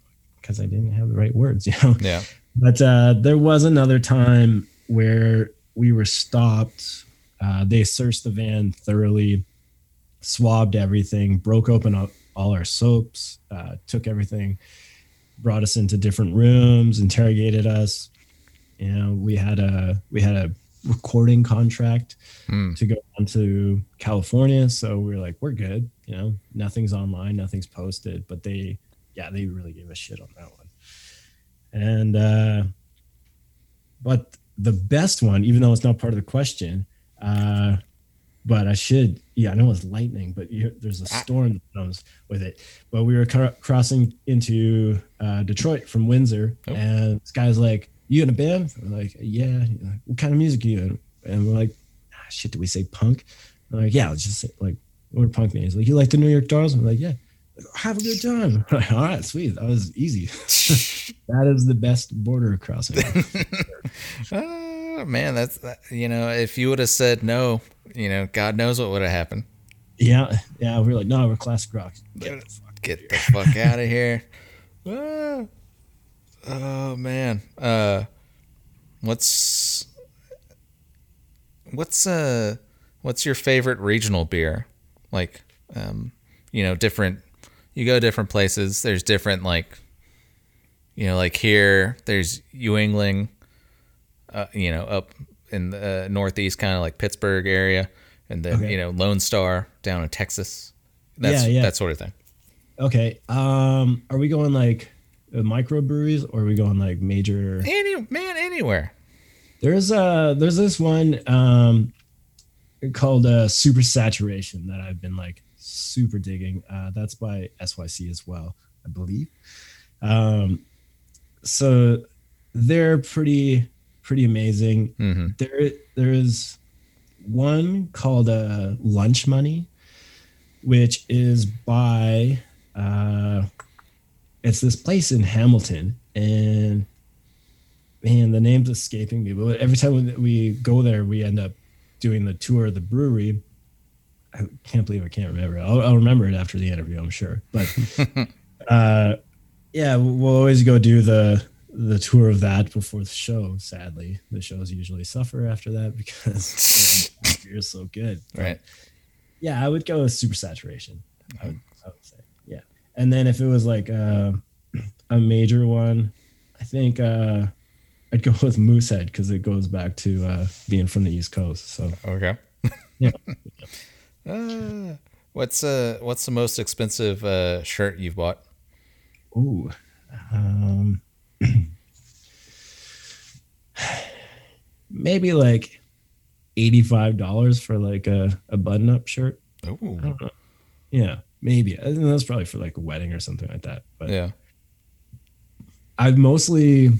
Because I didn't have the right words, *laughs* you know. Yeah. But uh, there was another time where we were stopped. Uh, they searched the van thoroughly, swabbed everything, broke open all, all our soaps, uh, took everything, brought us into different rooms, interrogated us. You know, we had a we had a recording contract Hmm. to go on to California, so we were like, we're good. You know, nothing's online, nothing's posted, but they, yeah, they really gave a shit on that one. And uh, but the best one, even though it's not part of the question, uh, but I should, yeah, I know it's lightning, but you, there's a storm that comes with it. But we were cr- crossing into uh, Detroit from Windsor, Oh. and this guy's like, "You in a band?" We're like, "Yeah." Like, what kind of music are you in? And we're like, ah, "Shit, do we say punk?" I'm like, "Yeah, let's just say like what are punk names." Like, "You like the New York Dolls?" I'm like, "Yeah." Have a good time. *laughs* Like, All right, sweet. That was easy. *laughs* that is the best border crossing. *laughs* Ah, man, that's you know, if you would have said no, you know, God knows what would have happened. yeah, yeah. We are like, no, we're classic rock. Get the fuck Get the fuck out of here. Ah. Oh man. Uh what's what's uh what's your favorite regional beer? Like um you know, different you go different places, there's different like you know, like here there's Yuengling uh, you know, up in the uh, northeast kind of like Pittsburgh area and then Okay. you know, Lone Star down in Texas. That's Yeah, yeah. that sort of thing. Okay. Um, are we going like uh, microbreweries or are we going like major? Any man, anywhere. There's uh there's this one um called uh Super Saturation that I've been like super digging. Uh that's by SYC as well, I believe. Um so they're pretty pretty amazing. hmm There there is one called uh Lunch Money, which is by uh it's this place in Hamilton and man the name's escaping me but every time we go there we end up doing the tour of the brewery i can't believe i can't remember i'll, I'll remember it after the interview i'm sure but *laughs* uh yeah we'll always go do the the tour of that before the show sadly the shows usually suffer after that *laughs* because you are so good Right. yeah, I would go with super saturation. I would, I would say, yeah. And then if it was like uh, a major one, I think uh, I'd go *laughs* with Moosehead because it goes back to uh, being from the East Coast. So Okay. Yeah. Uh, what's uh what's the most expensive uh shirt you've bought? Ooh. Um, *sighs* maybe like eighty-five dollars for like a, a button-up shirt. Oh. Yeah, maybe. I think that's probably for like a wedding or something like that. But Yeah. I mostly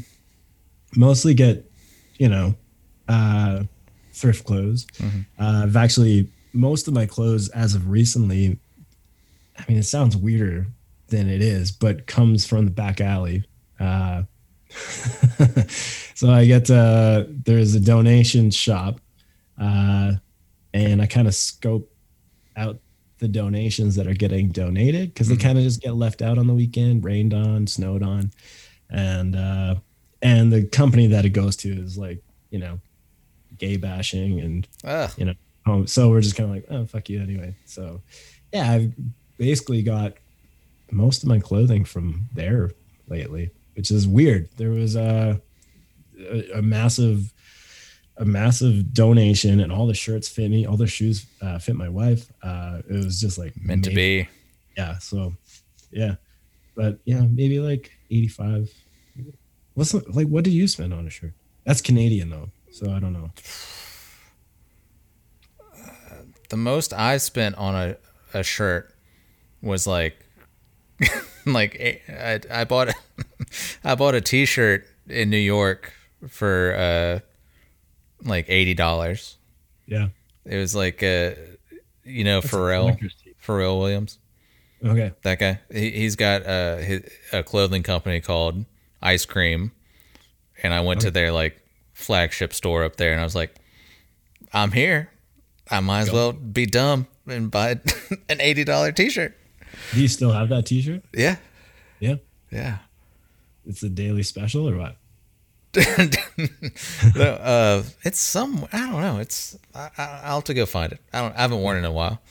mostly get, you know, uh, thrift clothes. Mhm. Uh, I've actually most of my clothes as of recently. I mean, it sounds weirder than it is, but comes from the back alley. Uh, *laughs* so I get to, there's a donation shop, uh, and I kind of scope out the donations that are getting donated because they kind of just get left out on the weekend, rained on, snowed on, and uh, and the company that it goes to is like you know gay bashing and Ugh. you know home. So we're just kind of like, oh fuck you anyway. So yeah, I've basically got most of my clothing from there lately, which is weird. There was a a, a massive a massive donation and all the shirts fit me all the shoes uh, fit my wife uh it was just like meant to be. yeah so yeah but yeah maybe like 85 what's like what do you spend on a shirt that's canadian though so i don't know The most I spent on a, a shirt was like *laughs* like eh, I, I bought a, *laughs* I bought a t-shirt in New York for uh like eighty dollars. yeah It was like uh you know a Pharrell. Pharrell Williams. okay That guy. He, he's got uh, his, a clothing company called Ice Cream, and I went to their like flagship store up there, and I was like, "I'm here. I might as well be dumb and buy *laughs* an eighty dollar T-shirt." do you still have that t-shirt Yeah, yeah yeah. it's a daily special or what *laughs* No, uh, it's some. I don't know. It's. I, I, I'll have to go find it. I don't. I haven't worn it in a while.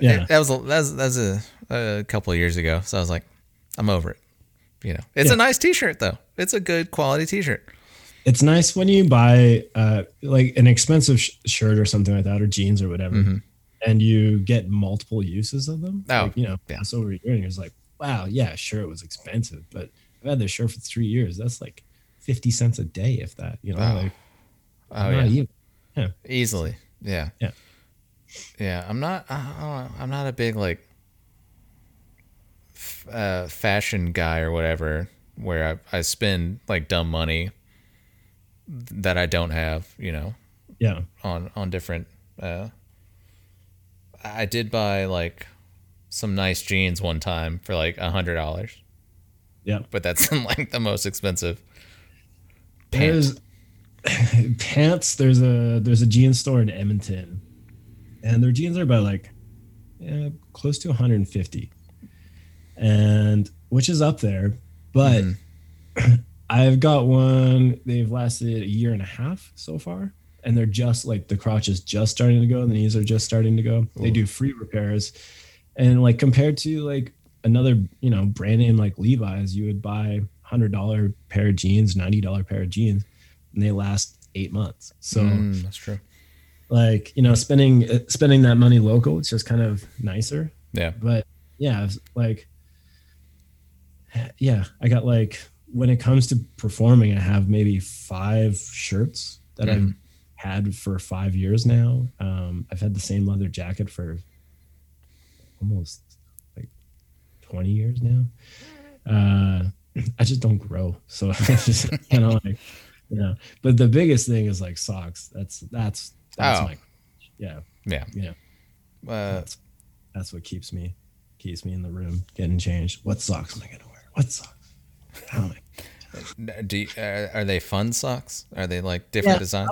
Yeah. It- that was a, that was, that was a, a couple of years ago. So I was like, I'm over it. You know, it's Yeah. a nice T-shirt though. It's a good quality T-shirt. It's nice when you buy uh like an expensive sh- shirt or something like that or jeans or whatever and you get multiple uses of them Oh, like, you know yeah. pass over a year and you're like wow yeah sure it was expensive but i've had this shirt for three years that's like 50 cents a day if that you know Wow. like Oh yeah. even. easily yeah Yeah. yeah i'm not I i'm not a big like f- uh, fashion guy or whatever where I, I spend like dumb money that i don't have you know yeah. on on different uh i did buy like some nice jeans one time for like a hundred dollars. Yeah. But that's *laughs* like the most expensive pants there's *laughs* pants. there's a there's a jeans store in edmonton and their jeans are about like yeah, close to 150 and which is up there but *clears throat* i've got one they've lasted a year and a half so far and they're just like the crotch is just starting to go and the knees are just starting to go. They do free repairs. And like compared to like another you know brand name like levi's you would buy hundred dollar pair of jeans ninety dollar pair of jeans and they last eight months. So Mm, that's true. like you know spending uh, spending that money local it's just kind of nicer. Yeah. But yeah like yeah i got like when it comes to performing i have maybe five shirts that Mhm. i've had for five years now um i've had the same leather jacket for almost like 20 years now uh *clears throat* i just don't grow so *laughs* i just kind of like you know but the biggest thing is like socks that's that's that's Oh. my yeah yeah yeah uh, that's that's what keeps me keeps me in the room getting changed. What socks am I gonna wear? What socks? How am I? Do you, uh, are they fun socks? Are they like different Yeah, designs?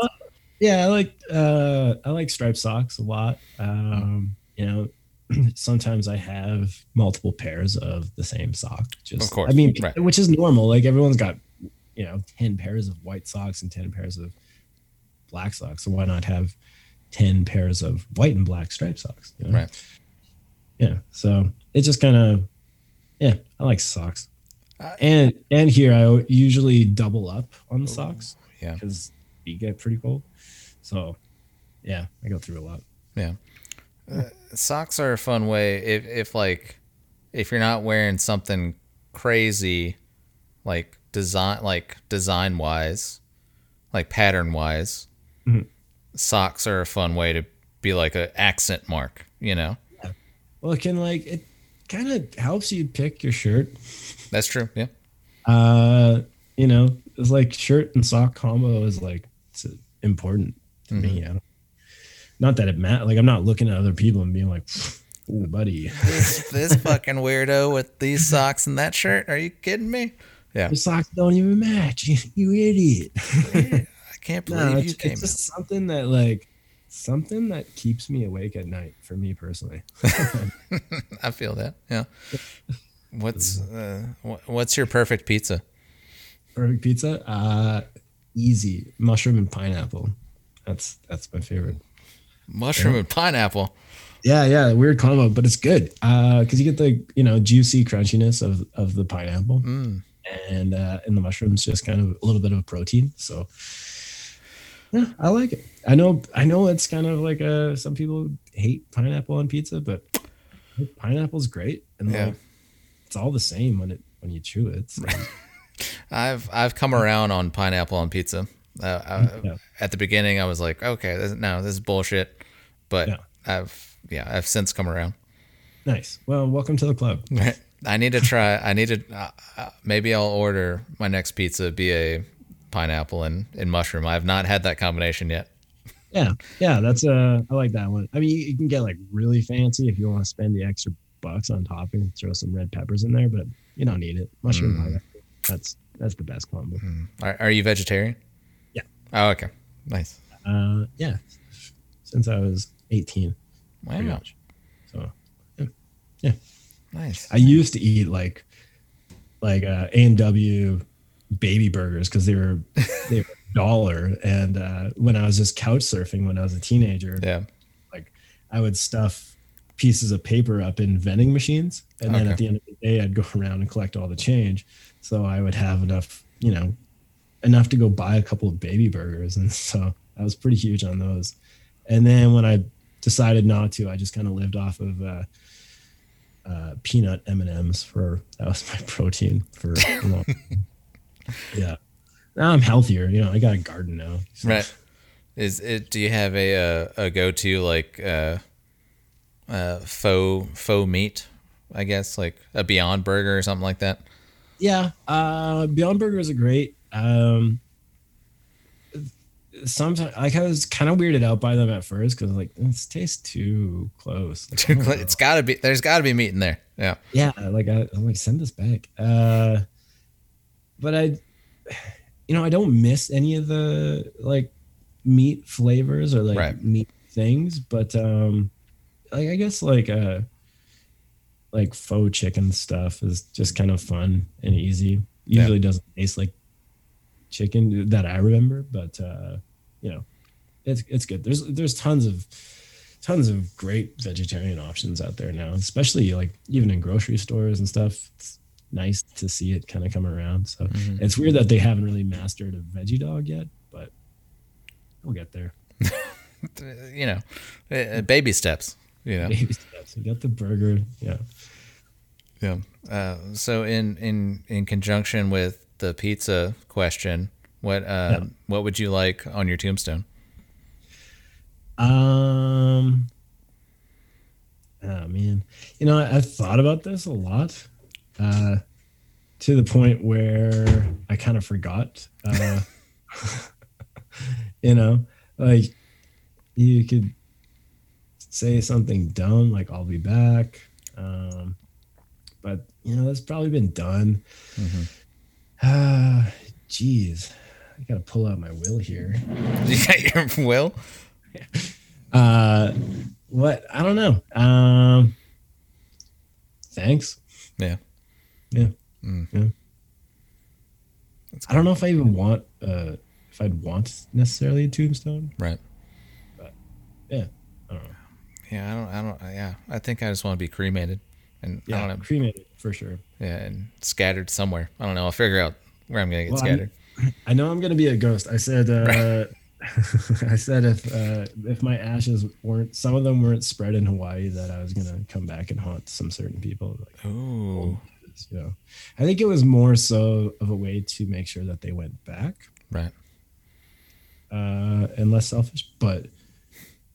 Yeah, I like uh I like striped socks a lot. Um, you know, *clears throat* sometimes I have multiple pairs of the same sock. Just Of course, I mean, right. which is normal. Like everyone's got, you know, ten pairs of white socks and ten pairs of black socks. So why not have ten pairs of white and black striped socks? you know? Right. yeah so it just kind of yeah i like socks and and here i usually double up on the socks yeah. because feet get pretty cold so yeah i go through a lot Yeah. Uh, socks are a fun way if if like if you're not wearing something crazy like design like design wise, like pattern wise. Mhm. Socks are a fun way to be like a accent mark, you know. well it can like it kind of helps you pick your shirt That's true. Yeah. uh you know it's like shirt and sock combo is like it's important to me I don't, not that it matters like i'm not looking at other people and being like oh buddy This *laughs* this fucking weirdo with these socks and that shirt. Are you kidding me? Yeah. your socks don't even match you, *laughs* you idiot I can't *laughs* believe No, you it's, came. it's just something that like something that keeps me awake at night for me personally. *laughs* *laughs* I feel that. Yeah. *laughs* What's uh, what's your perfect pizza? Perfect pizza, uh, easy mushroom and pineapple. That's that's my favorite. Mushroom and pineapple. Yeah, yeah, weird combo, but it's good because you get the you know juicy crunchiness of of the pineapple, Mm. and uh, and the mushrooms just kind of a little bit of a protein. So yeah, I like it. I know I know it's kind of like uh some people hate pineapple on pizza, but pineapple's great, and Yeah. like, it's all the same when it when you chew it. So, *laughs* I've I've come around on pineapple on pizza. Uh, I, Yeah. At the beginning, I was like, okay, this, no, this is bullshit. But Yeah. I've yeah, I've since come around. nice. Well, welcome to the club. *laughs* I need to try. I need to. Uh, uh, maybe I'll order my next pizza be a pineapple and, and mushroom. I have not had that combination yet. Yeah, yeah, that's uh, I like that one. I mean, you, can get like really fancy if you want to spend the extra bucks on topping and throw some red peppers in there, but you don't need it. Mushroom Mm. that's that's the best combo. Are, are you vegetarian? Yeah. Oh, okay. Nice. Uh, yeah, since I was 18, pretty Wow. So Nice. I used to eat like like uh, A and W baby burgers because they were they were dollar, and uh, when I was just couch surfing when I was a teenager, yeah. like I would stuff pieces of paper up in vending machines, and then Okay. at the end of the day, I'd go *laughs* around and collect all the change. So I would have enough, you know, enough to go buy a couple of baby burgers, and so I was pretty huge on those. And then when I decided not to, I just kind of lived off of uh, uh, peanut M and M's for that was my *laughs* protein for a long. *laughs* yeah. Now I'm healthier. You know, I got a garden now. so- Right. Is it? Do you have a uh, a go to like uh, uh, faux faux meat? I guess like a Beyond Burger or something like that. Yeah, uh, Beyond Burgers are great. Um, sometimes like I was kind of weirded out by them at first because like this tastes too close. Like, it's got to be. There's got to be meat in there. Yeah. yeah, like I, I'm like send this back. Uh, but I, you know, I don't miss any of the like meat flavors or like Right. meat things, but um, like I guess like uh, like faux chicken stuff is just kind of fun and easy. Yeah. Usually doesn't taste like chicken that I remember, but uh, you know, it's it's good. There's there's tons of tons of great vegetarian options out there now, especially like even in grocery stores and stuff. It's nice to see it kind of come around. So Mm-hmm. it's weird that they haven't really mastered a veggie dog yet, but we'll get there. *laughs* You know, uh, baby steps. You know. Baby steps. You got the burger. Yeah. Yeah. Uh, so in in in conjunction with the pizza question, what uh, Yeah. what would you like on your tombstone? Um. Oh man, you know I, I've thought about this a lot, uh, to the point where I kind of forgot. Uh, *laughs* you know, like you could say something dumb like "I'll be back," um, but you know that's probably been done. Ah, *sighs* jeez, I gotta pull out my will here. *laughs* You got your will? *laughs* Uh, what? I don't know. Um, thanks. Yeah. Yeah. Mm. Yeah. I don't know if I even want. Uh, if I'd want necessarily a tombstone. Right. Yeah. I don't know. Yeah. I don't. I don't. Yeah. I think I just want to be cremated, and I Yeah, don't know. cremated for sure. Yeah, and scattered somewhere. I don't know. I'll figure out where I'm gonna get Well, I'm- scattered. *laughs* I know I'm gonna be a ghost. I said. Uh, *laughs* I said if uh, if my ashes weren't some of them weren't spread in Hawaii that I was gonna come back and haunt some certain people. Like, Ooh. you know, I think it was more so of a way to make sure that they went back. Right. uh, and less selfish. But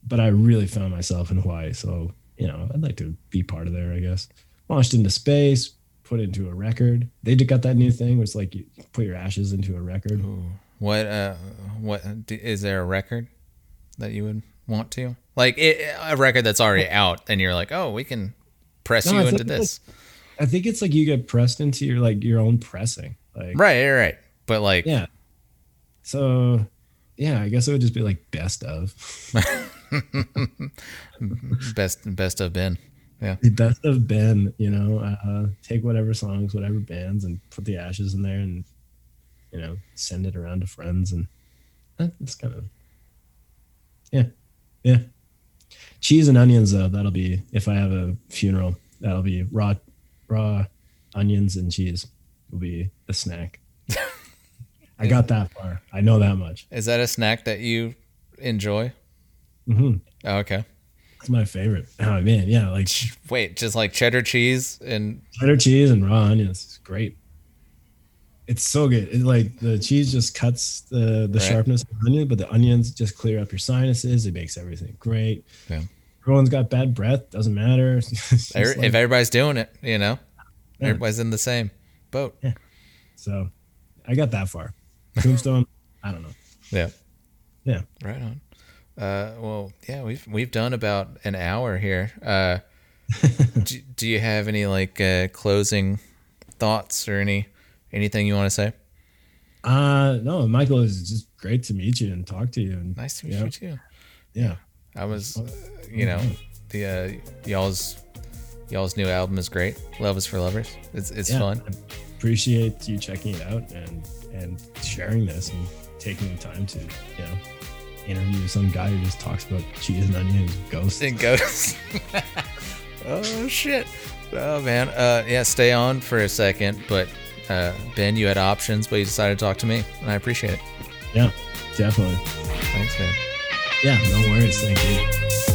but I really found myself in Hawaii, so you know I'd like to be part of there. I guess launched into space, put into a record. They just got that new thing where it's like you put your ashes into a record. Ooh. What? Uh. What? Is there a record that you would want to like it, a record that's already out, and you're like, oh, we can press No, you into this. I think it's like you get pressed into your like your own pressing. Like Right. Right. Right. But like, yeah. So yeah, I guess it would just be like best of *laughs* best best of Ben. Yeah. the best of Ben. You know, uh, take whatever songs, whatever bands, and put the ashes in there, and you know, send it around to friends, and that- that's kind of Yeah, yeah. Cheese and onions though. That'll be if I have a funeral. That'll be raw, raw onions and cheese will be the snack. *laughs* I got that far. I know that much. Is that a snack that you enjoy? Mm-hmm. Oh, okay. It's my favorite. Oh man, yeah, like Wait, just like cheddar cheese and cheddar cheese and raw onions. It's great. It's so good. It, like the cheese just cuts the the Right. sharpness of the onion, but the onions just clear up your sinuses. It makes everything great. Yeah. Everyone's got bad breath. Doesn't matter. *laughs* It's Every- like- if everybody's doing it, you know, Yeah. everybody's in the same boat. so, I got that far. Tombstone. *laughs* I don't know. Yeah. Yeah. Right on. Uh, well, yeah, we've we've done about an hour here. Uh, *laughs* do, do you have any like uh, closing thoughts or any anything you want to say? Uh no, Michael is just great to meet you and talk to you. And Nice to meet Yeah. you too. yeah, I was, you know, the uh, y'all's y'all's new album is great. Love is for lovers. It's it's yeah. fun. I appreciate you checking it out and and sharing this and taking the time to you know interview some guy who just talks about cheese and onions, ghosts and ghosts. *laughs* Oh shit. Oh man. Uh, yeah. Stay on for a second, but uh, Ben, you had options, but you decided to talk to me, and I appreciate it. Yeah, definitely. Thanks, man. Yeah, no worries. Thank you.